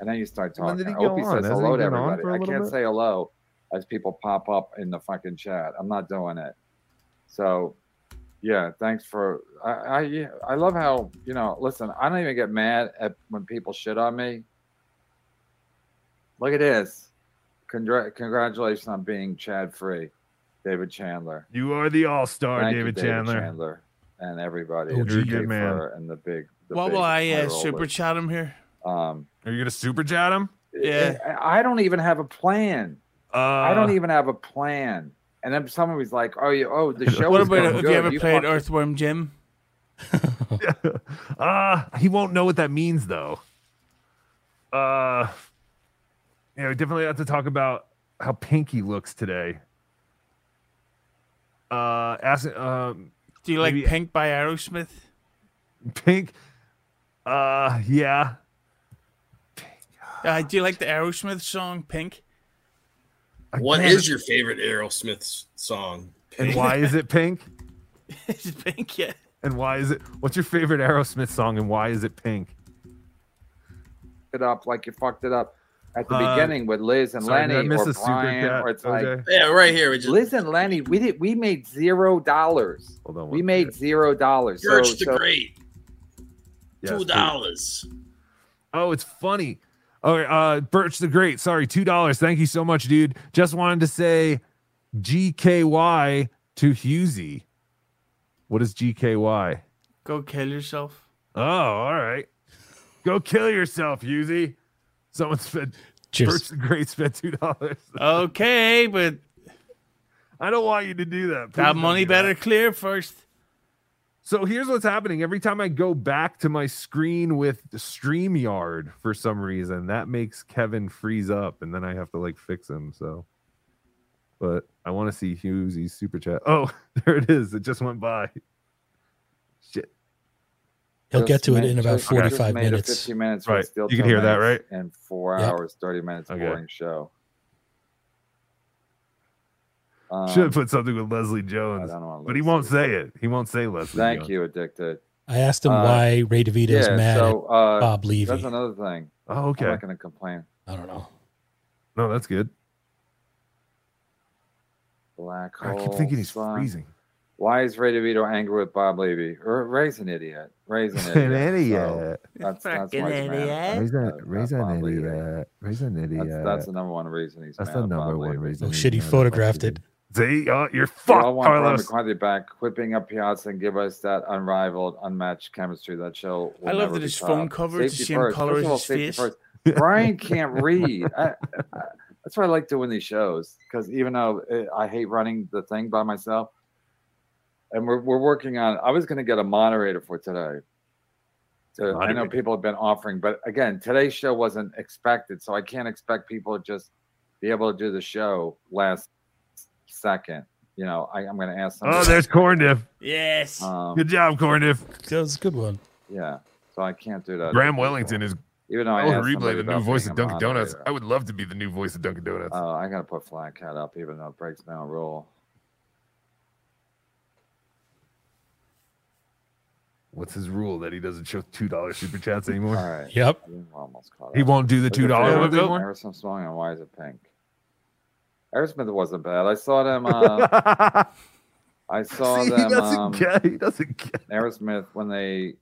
and then you start When talking. did he go Opie on? says Hasn't hello to everybody. for a I little can't bit? say hello as people pop up in the fucking chat. I'm not doing it. So, yeah, thanks for. I I I love how you know. Listen, I don't even get mad at when people shit on me. Look at this. Congra- congratulations on being Chad free, David Chandler. You are the all star, Thank you, David, Chandler. Chandler, and everybody. Oh, you're a good man. And the big. The What big will I uh, super rollers. chat him here? Um, Are you gonna super chat him? Yeah. I I don't even have a plan. Uh, I don't even have a plan. And then someone was like, "Oh, you, oh, the show What about going if you ever played fucking- Earthworm Jim? uh he won't know what that means though. Uh you know, definitely have to talk about how Pinky looks today. Uh ask um Do you like Maybe- Pink by Aerosmith? Pink uh yeah. Uh, do you like the Aerosmith song Pink? What Again, is your favorite Aerosmith s- song? and why is it pink? Is it Pink? Yeah. And why is it what's your favorite Aerosmith song and why is it pink? it up like you fucked it up at the Uh, beginning with Liz and Sorry, did Lenny miss or a Brian, chat, or it's like Yeah, right here. We just Liz and Lenny. We did. We made zero dollars. Hold on. We one made second. zero dollars. So, the so Great. Yes, Two please. dollars. Oh, it's funny. Oh, uh, Birch the Great. Sorry, two dollars. Thank you so much, dude. Just wanted to say GKY to Hughezy. What is GKY? Go kill yourself. Oh, all right. Go kill yourself, Hughezy. Someone said Just Birch the Great spent two dollars. Okay, but I don't want you to do that. Please that money better that. clear first. So here's what's happening. Every time I go back to my screen with the StreamYard for some reason, that makes Kevin freeze up, and then I have to like fix him. So, but I want to see Hughezy's super chat. Oh, there it is. It just went by. Shit. he'll Just get to it in about just- just 45 minutes. 50 minutes Right. with You can hear that, right? And four Yep. hours, 30 minutes Okay. boring show. Um, Should have put something with Leslie I Jones, don't wanna but he won't say it. He won't say Leslie. Thank Jones. you, Addicted. I asked him Uh, why Ray DeVito is yeah, mad so uh, at Bob Levy. that's another thing. Oh, okay. I'm not going to complain. I don't know. No, that's good. Black hole. I keep thinking he's sun. freezing. Why is Ray DeVito angry with Bob Levy? Or Ray's an idiot. Ray's an idiot. so that's, that's why he's idiot. at- Ray's at- an, at Ray's an idiot. Ray's an idiot. That's, that's the number one reason he's That's mad the number one reason. Oh he's shit, he photographed Bob it. Levy. See, uh, you're We fucked, all want Brian Carlos. McCarthy back, whipping up Piazza and give us that unrivaled, unmatched chemistry. That show. I love that be his phone topped. cover to Safety see him first. color First his face. first. Brian can't read. I, I, that's why I like doing these shows because even though uh, I hate running the thing by myself, and we're we're working on. I was going to get a moderator for today. So I know people have been offering, but again, today's show wasn't expected, so I can't expect people to just be able to do the show last second. You know, I, I'm going to ask. Oh, there's corn diff. Yes. um, Good job, corn diff. That was a good one. yeah, so I can't do that. Graham Wellington is Even though I oh, replay the new voice of Dunkin' Donuts. moderator. I would love to be the new voice of Dunkin' Donuts. Oh, I gotta put Flat Cat up, even though it breaks my own rule. What's his rule that he doesn't show two dollar super chats anymore? All right. Yep. We're almost caught He won't do the two dollar Aerosmith- ones anymore. Aerosmith song and why is it pink? Aerosmith wasn't bad. I saw them. Uh, I saw See, he them. doesn't Um, get. He doesn't get. Aerosmith when they.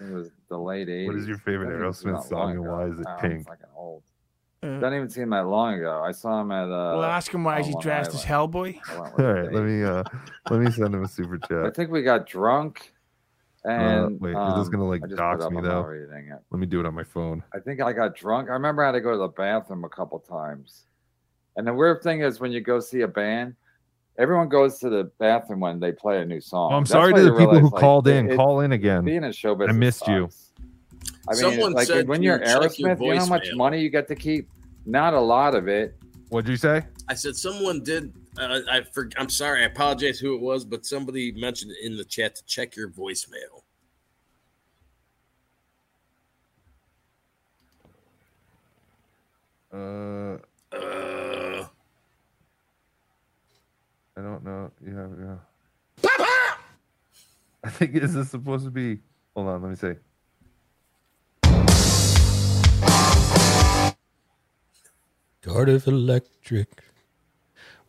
It was the late '80s. What is your favorite I think it's Aerosmith song and why is it I'm pink? fucking old. Uh, Doesn't even seem that long ago. I saw him at. Uh, well, ask him why is he dressed as Island. Hellboy. I went with All the right, let me uh let me send him a super chat. I think we got drunk. And wait, is this um, gonna, like, dox me, though? not reading. Let me do it on my phone. I think I got drunk. I remember I had to go to the bathroom a couple times. And the weird thing is when you go see a band, everyone goes to the bathroom when they play a new song. Well, I'm That's sorry to the people realize, who like, called it- in. it- Call in again. Being in show business. missed you. sucks. I mean, Someone like said when you're check your Aerosmith, you know how much voicemail. money you get to keep? Not a lot of it. What'd you say? I said someone did. Uh, I for, I'm sorry. I apologize who it was, but somebody mentioned in the chat to check your voicemail. Uh, I don't know. Yeah, yeah. Papa! I think this is this supposed to be? Hold on, let me see. Cardiff Electric.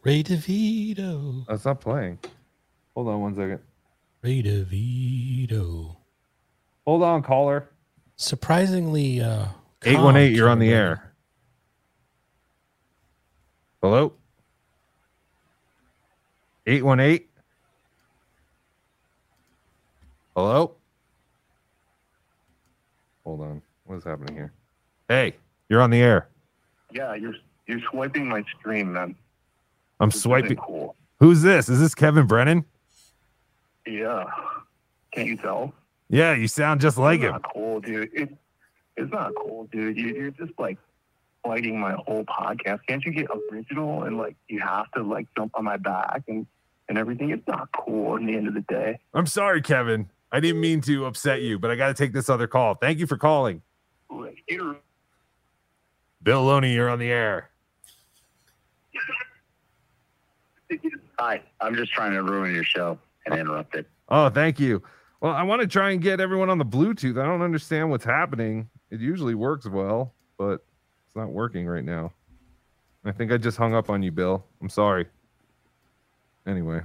Ray DeVito. Oh, it's not playing. Hold on one second. Ray DeVito. Hold on, caller. Surprisingly, uh, Eight calm, one eight. You're on the air. Hello. Eight one eight. Hello. Hold on. What is happening here? Hey, you're on the air. Yeah, you're you're swiping my screen, man. I'm This swiping. Cool. Who's this? Is this Kevin Brennan? Yeah. Can't you tell? Yeah, you sound just like it's him. not cool, dude. It, it's not cool, dude. You, you're just like fighting my whole podcast. Can't you get original and like you have to like jump on my back and and everything? It's not cool in the end of the day. I'm sorry, Kevin. I didn't mean to upset you, but I got to take this other call. Thank you for calling. Like, you're- Bill Loney, you're on the air. Hi, I'm just trying to ruin your show and interrupt it. Oh, thank you. Well, I want to try and get everyone on the Bluetooth. I don't understand what's happening. It usually works well, but it's not working right now. I think I just hung up on you, Bill. I'm sorry. Anyway.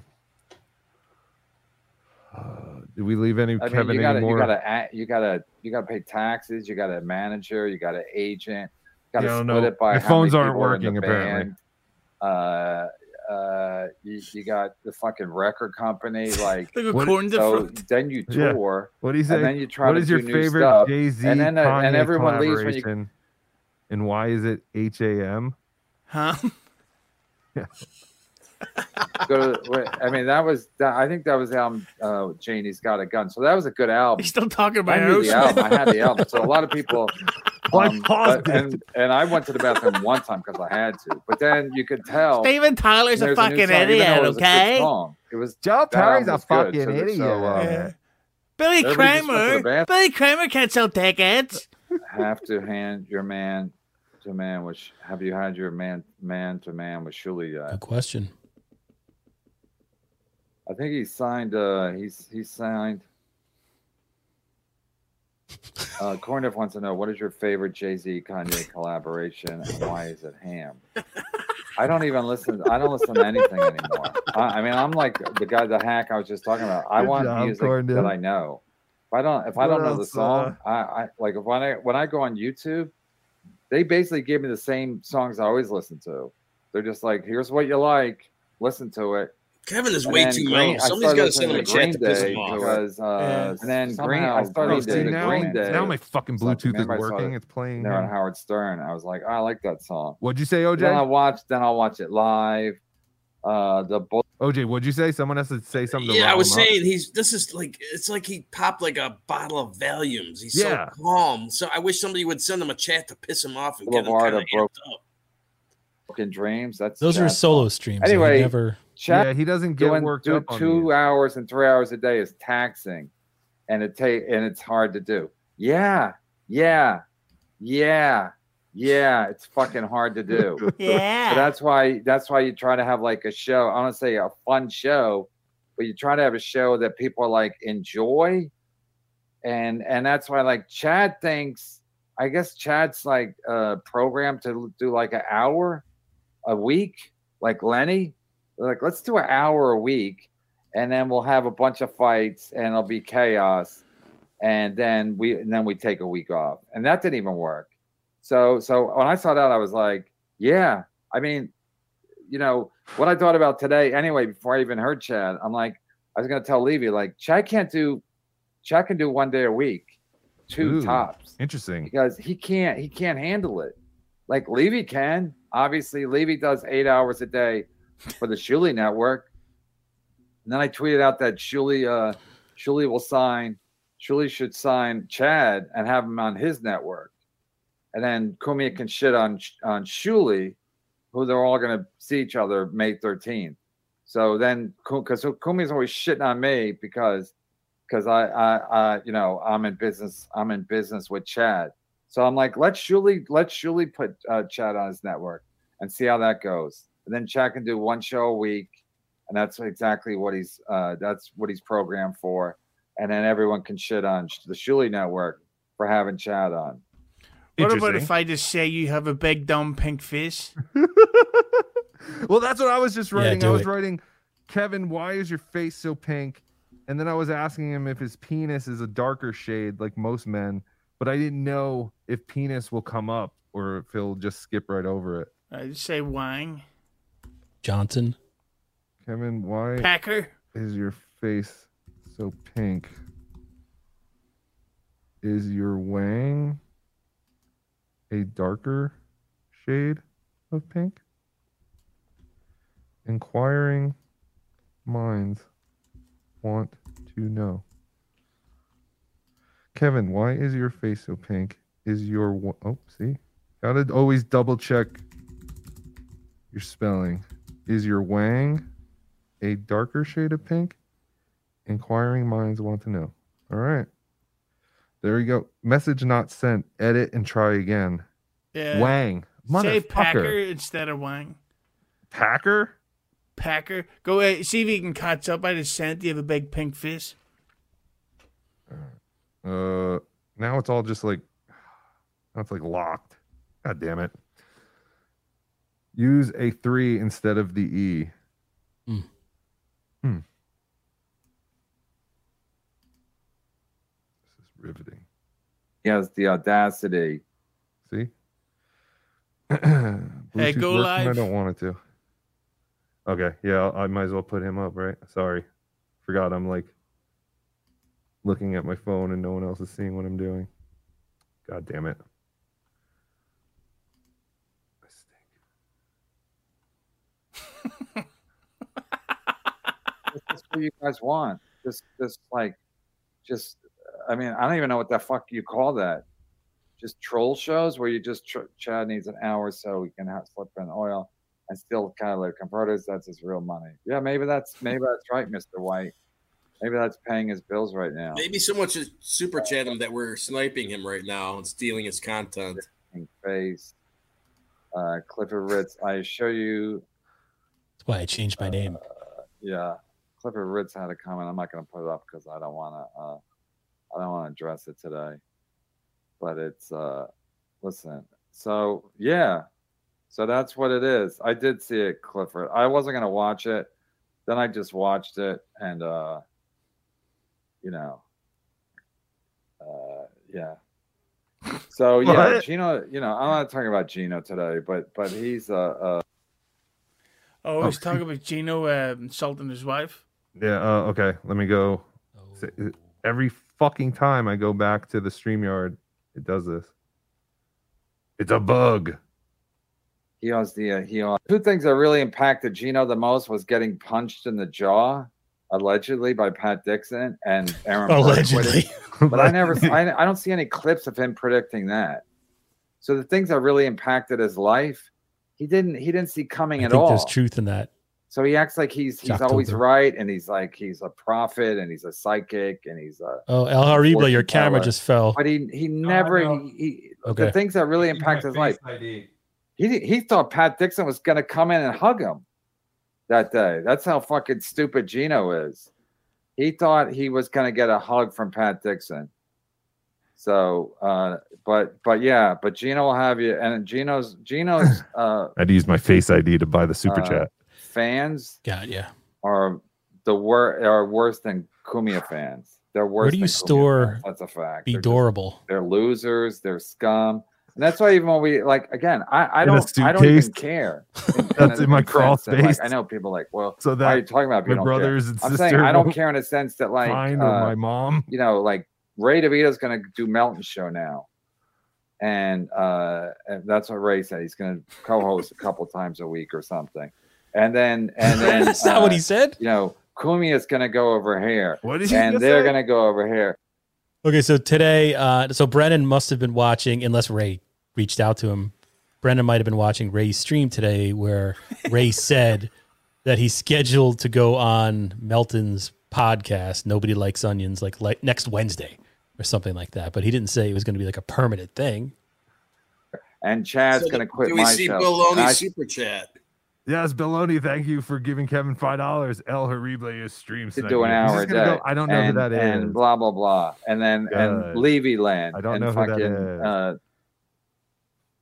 Uh, did we leave any I mean, Kevin you gotta, anymore? you gotta, you gotta, you gotta pay taxes. You got a manager. You got an agent. You gotta Yeah, split no, it by the phones aren't people are the working, apparently. band. Uh, uh, you, you got the fucking record company. Like, Look at What- so then you Yeah. tour, What do you say? and then you try what to is do your new favorite stuff. Jay Z and then, uh, and everyone leaves when you? And why is it H A M? Huh? Go to, I mean, that was. That, I think that was the album. Uh, Janie's got a gun. So that was a good album. He's still talking about I knew the album. I had the album. So a lot of people. Well, I um, but- and and I went to the bathroom one time because I had to. But then you could tell. Steven Tyler's a there's new fucking song, idiot, it was a okay? It was Joe that Perry's a was good. fucking So idiot. so, uh, Yeah. Billy Everybody just went to the Kramer. Billy Kramer can't sell tickets. have to hand your man to man. Which have you had your man man to man with Shuli yet? Good question. I think he signed. Uh, he's he signed. Uh, Corniff wants to know what is your favorite Jay Z Kanye collaboration and why is it Ham? I don't even listen. I don't listen to anything anymore. I, I mean, I'm like the guy, the hack I was just talking about. I Good want job, music that I know. If I don't, if I don't know the else, song, I, I like if when I when I go on YouTube, they basically give me the same songs I always listen to. They're just like, here's what you like, listen to it. Kevin is And way too Green- low. I Somebody's started got to send him a listening chat to to piss him off. because uh, Yeah. and then Somehow Green. I started Oh, see, now, Green Day. now my fucking Bluetooth is remember I saw working. it It's playing. They're on. Howard Stern. I was like, I like that song. What'd you say, OJ? Then I OJ? watch. Then I'll watch it live. Uh, the bull- OJ, what'd you say? Someone has to say something. To Yeah, I was him up? saying he's this is like it's like he popped like a bottle of Valiums. He's Yeah. so calm. So I wish somebody would send him a chat to piss him off and get him kind of of Broke- up. broken dreams. That's Those are solo song. streams. Anyway, Anyway, never. Chad Yeah, he doesn't get doing worked do up on two these. hours and three hours a day is taxing, and it take and it's hard to do. Yeah, yeah, yeah, yeah. It's fucking hard to do. So Yeah. that's why that's why you try to have like a show. I want to say a fun show, but you try to have a show that people like enjoy, and and that's why like Chad thinks. I guess Chad's like uh programmed to do like an hour a week, like Lenny. Like let's do an hour a week, and then we'll have a bunch of fights, and it'll be chaos, and then we and then we take a week off, and that didn't even work. So so when I saw that, I was like, yeah. I mean, you know what I thought about today anyway. Before I even heard Chad, I'm like, I was gonna tell Levy like Chad can't do, Chad can do one day a week, two Ooh. tops, Interesting. because he can't he can't handle it. Like Levy can. Obviously, Levy does eight hours a day for the Shuli network. And then I tweeted out that Shuli uh Shuli will sign Shuli should sign Chad and have him on his network. And then Cumia can shit on on Shuli, who they're all gonna see each other May 13th. So then because Cumia's always shitting on me because because I, I I you know I'm in business I'm in business with Chad. So I'm like, let's Shuli let Shuli put uh, Chad on his network and see how that goes. And then Chad can do one show a week, and that's exactly what he's uh, that's what he's programmed for. And then everyone can shit on the Shuli network for having Chad on. What about if I just say you have a big dumb pink face? well, that's what I was just Yeah, writing. I was it. writing, Kevin, why is your face so pink? And then I was asking him if his penis is a darker shade like most men, but I didn't know if penis will come up or if he'll just skip right over it. I just say Wang. Johnson. Kevin, why Packer. is your face so pink? Is your wang a darker shade of pink? Inquiring minds want to know. Kevin, why is your face so pink? Is your wa- oh see, gotta always double check your spelling. Is your wang a darker shade of pink? Inquiring minds want to know. All right. There you go. Message not sent. Edit and try again. Yeah. Wang. Say Packer instead of Wang. Packer? Packer. Go uh, see if you can catch up. I just sent Do you have a big pink face. Uh now it's all just like now it's like locked. God damn it. Use a three instead of the E. Hmm. Hmm. This is riveting. He has the audacity. See? Hey, Bluetooth go live. I don't want it to. Okay, yeah, I might as well put him up, right? Sorry. Forgot I'm like looking at my phone and no one else is seeing what I'm doing. God damn it. That's what you guys want. Just, just like, just. I mean, I don't even know what the fuck you call that. Just troll shows where you just tr- Chad needs an hour so he can have slip in oil and still catalytic converters. That's his real money. Yeah, maybe that's maybe that's right, Mister White. Maybe that's paying his bills right now. Maybe someone should super chat him that we're sniping him right now and stealing his content. In Face, uh, Clifford Ritz. I show you. That's why I changed my name. Yeah, Clifford Ritz had a comment. I'm not going to put it up because I don't want to. Uh, I don't want to address it today. But it's uh, listen. So yeah, so that's what it is. I did see it, Clifford. I wasn't going to watch it. Then I just watched it, and uh, you know, uh, yeah. So yeah, What? Gino. You know, I'm not talking about Gino today, but but he's uh, uh Oh, he's talking about Gino uh, insulting his wife. Yeah. Uh, okay. Let me go. Say- Every fucking time I go back to the StreamYard, it does this. It's a bug. He owns the uh, he owns two things that really impacted Gino the most was getting punched in the jaw, allegedly by Pat Dixon and Aaron. Allegedly. but I never I, I don't see any clips of him predicting that. So the things that really impacted his life, he didn't he didn't see coming I at think all. there's truth in that. So he acts like he's he's Shocked always over. right, and he's like he's a prophet, and he's a psychic, and he's a. Oh, El Horrible, your camera teller. just fell. But he he never know. he, he Okay. the things that really impact his life. He he thought Pat Dixon was gonna come in and hug him that day. That's how fucking stupid Gino is. He thought he was gonna get a hug from Pat Dixon. So, uh, but but yeah, but Gino will have you, and Gino's Gino's uh, I had to use my Face ID to buy the super Uh, chat. Fans God, yeah. are the wor- are worse than Cumia fans. They're worse. Where do you than store fans. That's a fact. Be They're just- durable. they're losers. They're scum. And that's why even when we like again, I, I don't I don't even suitcase? care. That's in my crawl sense that, like, space. I know people like, well, So why are you that talking about? if my don't care? brothers and I'm sister saying I don't care in a sense that like find or uh, my mom. you know, like Ray DeVito's going to do Melton show now, and uh, and that's what Ray said. He's going to co-host a couple times a week or something, and then and then Is that what he uh, said? You know, Cumia is going to go over here, What did you and just they're say? going to go over here. Okay, so today, uh, so Brennan must have been watching, unless Ray reached out to him. Brennan might have been watching Ray's stream today, where Ray said that he's scheduled to go on Melton's podcast. Nobody likes onions, like, like next Wednesday or something like that. But he didn't say it was going to be like a permanent thing. And Chad's So going to quit do we my see show. Bill Loney I- super chat? Yes, Beloni, thank you for giving Kevin five dollars. El Horrible is stream to do an hour a day. go- I don't know and, who that is. And blah blah blah. And then Good. and Levy Land. I don't and know who that fucking is. uh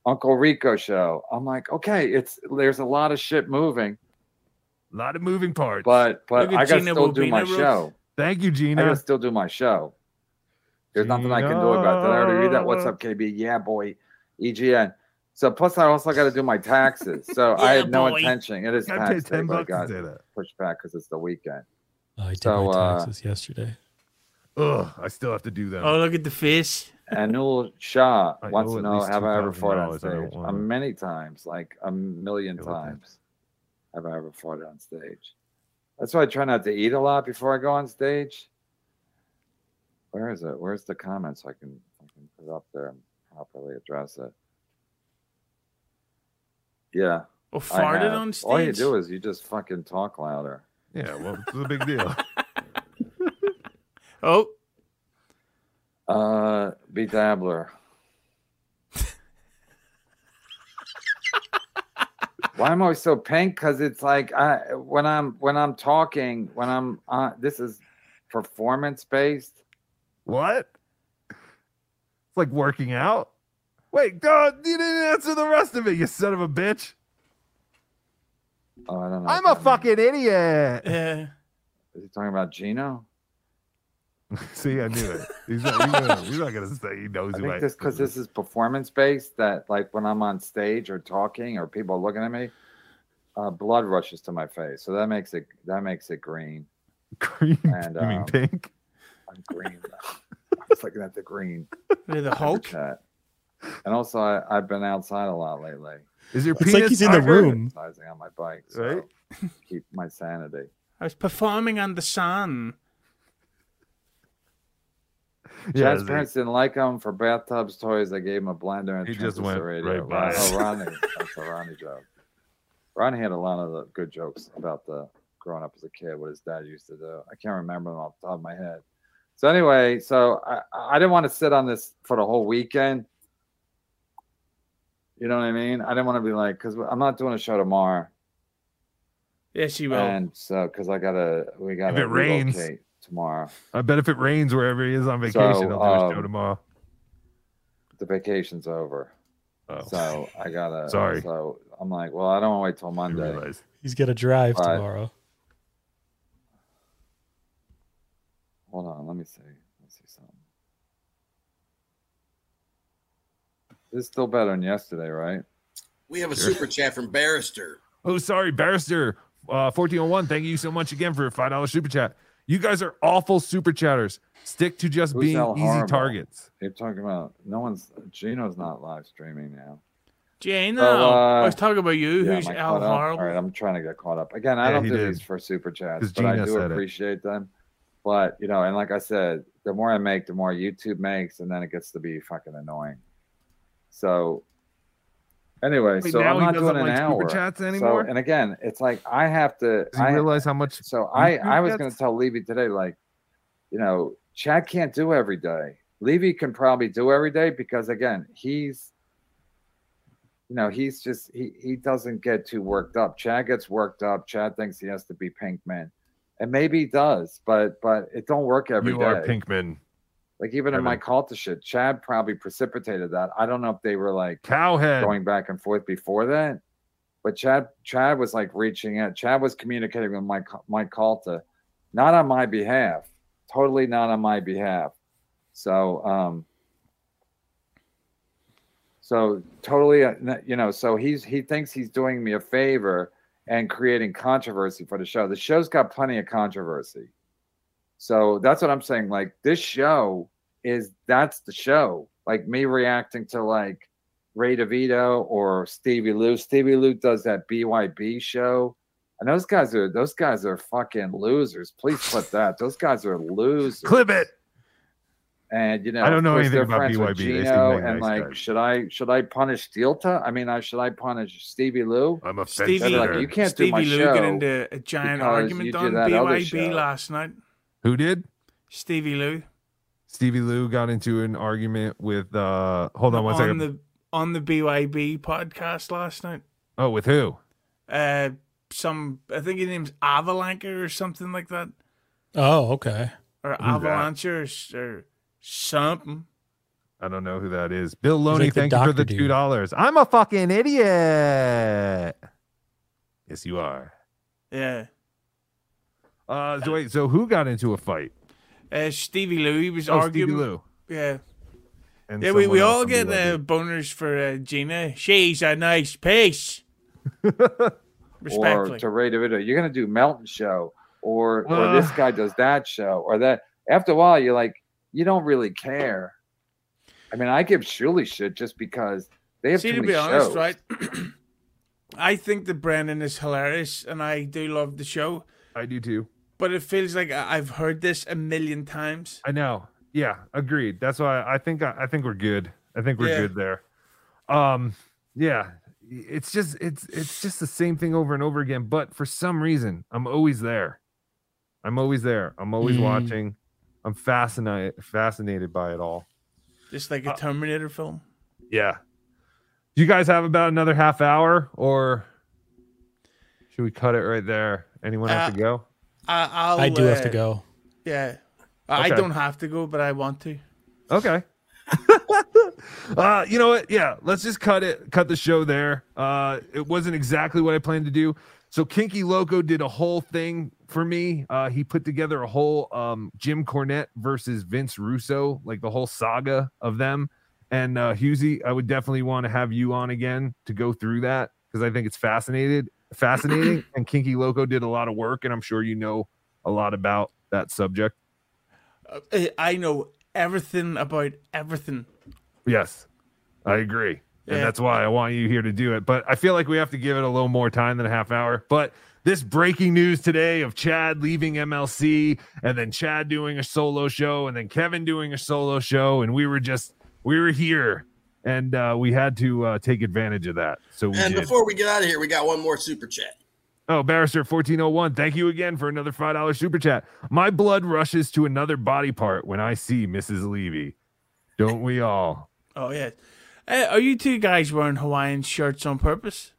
Uncle Rico show. I'm like, okay, it's there's a lot of shit moving, a lot of moving parts. but but I gotta Gina still do my Ruth. show. Thank you, Gina. I Gina. gotta still do my show. There's nothing I can do about that. I already read that. What's up, KB? Yeah, boy. EGN. So plus I also got to do my taxes. So I Yeah, had no boy. intention. It is I tax day, ten but I bucks got to pushed back because it's the weekend. Oh, I did So, my uh, taxes yesterday. Ugh, I still have to do that. Oh, look at the fish. Anul Shah I wants to at know least have I ever fought on $2,000. I stage? don't Uh, wanna- many times, like a million You're times. Have I ever fought on stage? That's why I try not to eat a lot before I go on stage. Where is it? Where's the comment so I can I can put it up there and properly address it? Yeah. Oh, farted on stage. All you do is you just fucking talk louder. Yeah, well, it's a big deal. Oh, Uh, BeDabbler. Why am I so pink? Because it's like I when I'm when I'm talking when I'm uh, this is performance based. what? It's like working out. Wait, God, you didn't answer the rest of it, you son of a bitch. Oh, I don't know. I'm a that means. fucking idiot. uh, Is he talking about Gino? See, I knew it. He's not, he's not, he's not gonna say he knows I who I think this because this is performance based. That like when I'm on stage or talking or people are looking at me, uh, blood rushes to my face. So that makes it that makes it green. green. And, you mean um, pink? I'm green. I was looking at the green. with the Hulk. chat. And also, I, I've been outside a lot lately, Is your It's penis like he's in the room. exercising on my bike, so Right. keep my sanity. I was performing on the sun. Yeah, Chad's they- parents didn't like him for bathtubs, toys. They gave him a blender and He just transistor went radio. right by Oh, Ronnie. That's a Ronnie joke. Ronnie had a lot of the good jokes about the growing up as a kid, what his dad used to do. I can't remember them off the top of my head. So anyway, so I, I didn't want to sit on this for the whole weekend. You know what I mean? I didn't want to be like, because I'm not doing a show tomorrow. Yes, you will. And so, because I gotta, we gotta it rains- tomorrow. I bet if it rains wherever he is on vacation, So, he'll do a show um, tomorrow. The vacation's over. Oh. So I gotta. Sorry. So I'm like, well, I don't want to wait till Monday. realize. He's got to drive Right. tomorrow. Hold on, let me see. Let's see something. This is still better than yesterday, right? We have a super chat from Barrister. Oh, sorry, Barrister. Uh, 1401, thank you so much again for a $5 super chat. You guys are awful super chatters. Stick to just Who's being easy horrible? targets. You're talking about no one's Gino's not live streaming now. Gino, So, uh, I was talking about you. Yeah, Who's am I Al caught up? Horrible? All right, I'm trying to get caught up. Again, I Yeah, don't do did. these for super chats, but I do said it. appreciate them. But you know, and like I said, the more I make, the more YouTube makes, and then it gets to be fucking annoying. So anyway, Wait, so now I'm not doesn't doing an like hour. super chats So- anymore? and again, it's like I have to. I, realize how much? so I I was going to tell Levy today, like, you know, Chad can't do every day. Levy can probably do every day because again, he's, you know, he's just he he doesn't get too worked up. Chad gets worked up. Chad thinks he has to be Pinkman, and maybe he does, but but it don't work every day. You are Pinkman. Like even in my call to shit, Chad probably precipitated that. I don't know if they were like Cowhead. going back and forth before that. But Chad Chad was like reaching out. Chad was communicating with Mike Mike Calta, not on my behalf, totally not on my behalf. So um so totally uh, you know, so he's he thinks he's doing me a favor and creating controversy for the show. The show's got plenty of controversy. So that's what I'm saying. Like this show is that's the show. Like me reacting to like Ray DeVito or Stevie Lou. Stevie Lou does that BYB show. And those guys are those guys are fucking losers. Please put that. Those guys are losers. Clip it. And you know, I don't know anything about friends BYB. They seem Gino, like and nice like, guys. should I should I punish Steelta? I mean, I should I punish Stevie Lou? I'm a Stevie- fence like, you can't Stevie do my Lou show. got into a giant argument on that BYB last night. Who did? Stevie Lou. Stevie Lou got into an argument with. uh Hold on one on second. the on the BYB podcast last night. oh, with who? Uh, some I think his name's Avalanche or something like that, Oh, okay. or that? Avalanche or, or something. I don't know who that is. Bill Loney, like thank you for the two dollars. I'm a fucking idiot. Yes, you are. Yeah. Uh, so wait, so who got into a fight? Uh, Stevie Lou. He was Oh, arguing. Stevie Lou. Yeah. And Yeah, we, we all get BYB. uh, boners for uh, Gina. She's a nice piece. Respectfully. or Respectfully. to Ray DeVito. You're gonna do Melton show, or or this guy does that show, or that. After a while, you're like, you don't really care. I mean, I give Shuli shit just because they have See, too to many be honest, shows. right? I think that Brandon is hilarious, and I do love the show. I do too. But it feels like I've heard this a million times. I know. Yeah, agreed. That's why I think I think we're good. I think we're Yeah. good there. Um, yeah, it's just it's it's just the same thing over and over again. But for some reason, I'm always there. I'm always there. I'm always Mm. watching. I'm fascinated fascinated by it all. Just like a Uh, Terminator film. Yeah. Do you guys have about another half hour, or should we cut it right there? Anyone have to Uh, go? I, I'll, I do have uh, to go. Yeah. I Okay. don't have to go, but I want to. Okay. uh, you know what? Yeah, let's just cut it, cut the show there. Uh, it wasn't exactly what I planned to do. So Kinky Loco did a whole thing for me. Uh, he put together a whole um Jim Cornette versus Vince Russo, like the whole saga of them. And uh Hughezy, I would definitely want to have you on again to go through that because I think it's fascinated, fascinating. and Kinky Loco did a lot of work, and I'm sure you know a lot about that subject. Uh, I know everything about everything. Yes, I agree. And Yeah. that's why I want you here to do it. But I feel like we have to give it a little more time than a half hour. But this breaking news today of Chad leaving MLC and then Chad doing a solo show and then Kevin doing a solo show. And we were just, we were here and uh, we had to uh, take advantage of that. So we And did. before we get out of here, we got one more super chat. Oh, Barrister 1401, thank you again for another $5 super chat. My blood rushes to another body part when I see Mrs. Levy. Don't we all? Oh yeah. Uh, are you two guys wearing Hawaiian shirts on purpose?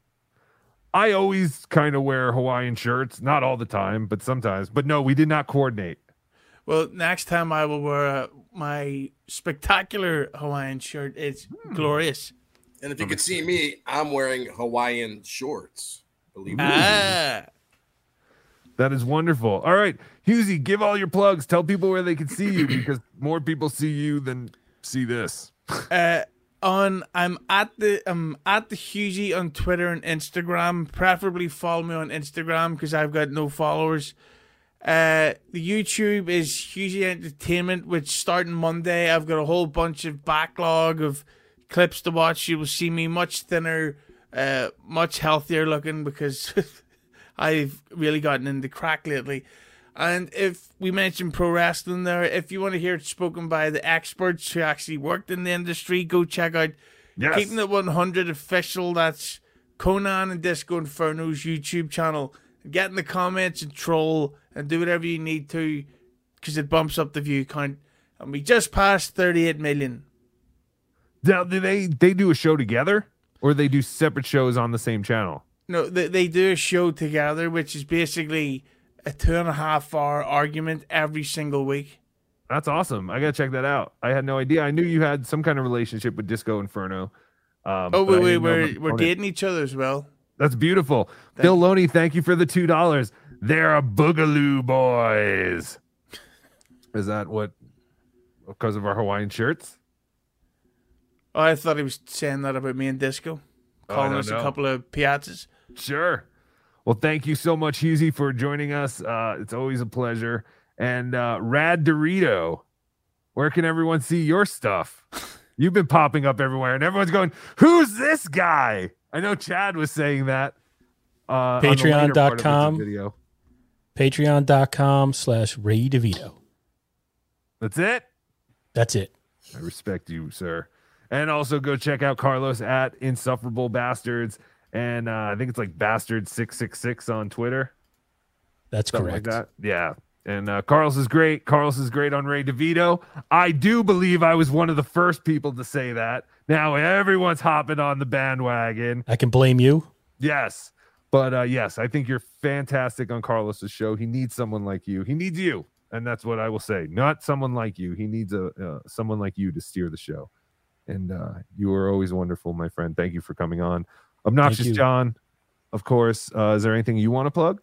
I always kind of wear Hawaiian shirts, not all the time, but sometimes. But no, we did not coordinate. Well, next time I will wear uh, my spectacular Hawaiian shirt. It's Hmm. glorious. And if you could see me, I'm wearing Hawaiian shorts. Believe me. Ah. That is wonderful. All right, Hughezy, give all your plugs. Tell people where they can see you because more people see you than see this. Uh, on I'm at the I'm at the Hughezy on Twitter and Instagram. Preferably follow me on Instagram because I've got no followers. Uh, the YouTube is Hughezy Entertainment, which starting Monday. I've got a whole bunch of backlog of clips to watch. You will see me much thinner, uh, much healthier looking because I've really gotten into crack lately. And if we mentioned pro wrestling there, if you want to hear it spoken by the experts who actually worked in the industry, go check out Yes. Keeping It 100 official. That's Konnan and Disco Inferno's YouTube channel. Get in the comments and troll and do whatever you need to because it bumps up the view count. And we just passed 38 million. Now, do they they do a show together or they do separate shows on the same channel? No, they, they do a show together, which is basically a two and a half hour argument every single week. That's awesome. I gotta check that out. I had no idea. I knew you had some kind of relationship with Disco Inferno. Um, Oh, wait, wait, we're, we're dating each other as well. That's beautiful. Phil Loney, thank you for the two dollars. They're a boogaloo boys. Is that what? Because of our Hawaiian shirts? Oh, I thought he was saying that about me and Disco, Oh, calling don't us know. a couple of piazzas. Sure. Well, thank you so much, Hughezy, for joining us. Uh, it's always a pleasure. And uh, Ray DeVito, where can everyone see your stuff? You've been popping up everywhere, and everyone's going, "Who's this guy?" I know Chad was saying that. Uh, on the later part of the Patreon.com. Patreon.com slash Ray DeVito. That's it. That's it. I respect you, sir. And also go check out Carlos at Insufferable Bastards. And uh, I think it's like Bastard666 on Twitter. That's Something correct. like that. Yeah. And uh, Carlos is great. Carlos is great on Ray DeVito. I do believe I was one of the first people to say that. Now everyone's hopping on the bandwagon. I can blame you. Yes. But uh, yes, I think you're fantastic on Carlos's show. He needs someone like you. He needs you. And that's what I will say. Not someone like you. He needs a uh, someone like you to steer the show. And uh, you are always wonderful, my friend. Thank you for coming on. Obnoxious. John, of course. Uh, is there anything you want to plug?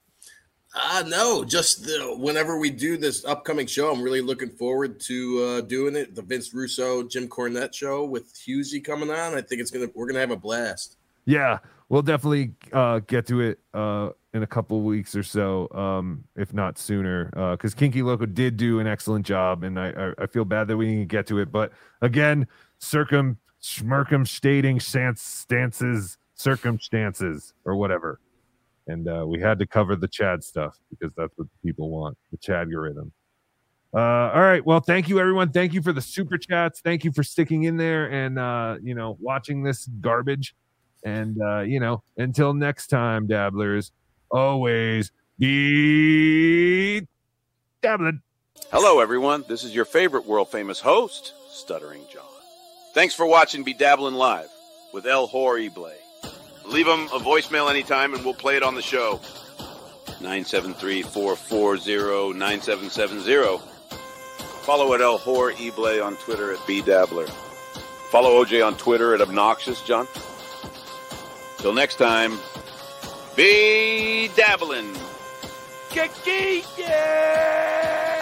Uh, no, just the, whenever we do this upcoming show, I'm really looking forward to uh, doing it. The Vince Russo, Jim Cornette show with Hughezy coming on. I think it's gonna we're gonna have a blast. Yeah, we'll definitely uh, get to it uh, in a couple weeks or so, um, if not sooner. Because Kinky Loco did do an excellent job, and I, I, I feel bad that we didn't get to it. But again, circum stance, stances, circumstances, or whatever. And uh, we had to cover the Chad stuff because that's what people want the Chad. Uh, all right. Well, thank you, everyone. Thank you for the super chats. Thank you for sticking in there and uh, you know watching this garbage. And uh, you know, until next time, dabblers, always be dabbling. Hello, everyone. This is your favorite world famous host, Stuttering John. Thanks for watching Be Dabbling Live with El Horrible. Leave him a voicemail anytime and we'll play it on the show. 973 440 9770. Follow at El Horrible on Twitter at BeDabbler. Follow OJ on Twitter at Obnoxious John. Till next time, be dabbling. Kiki, yeah!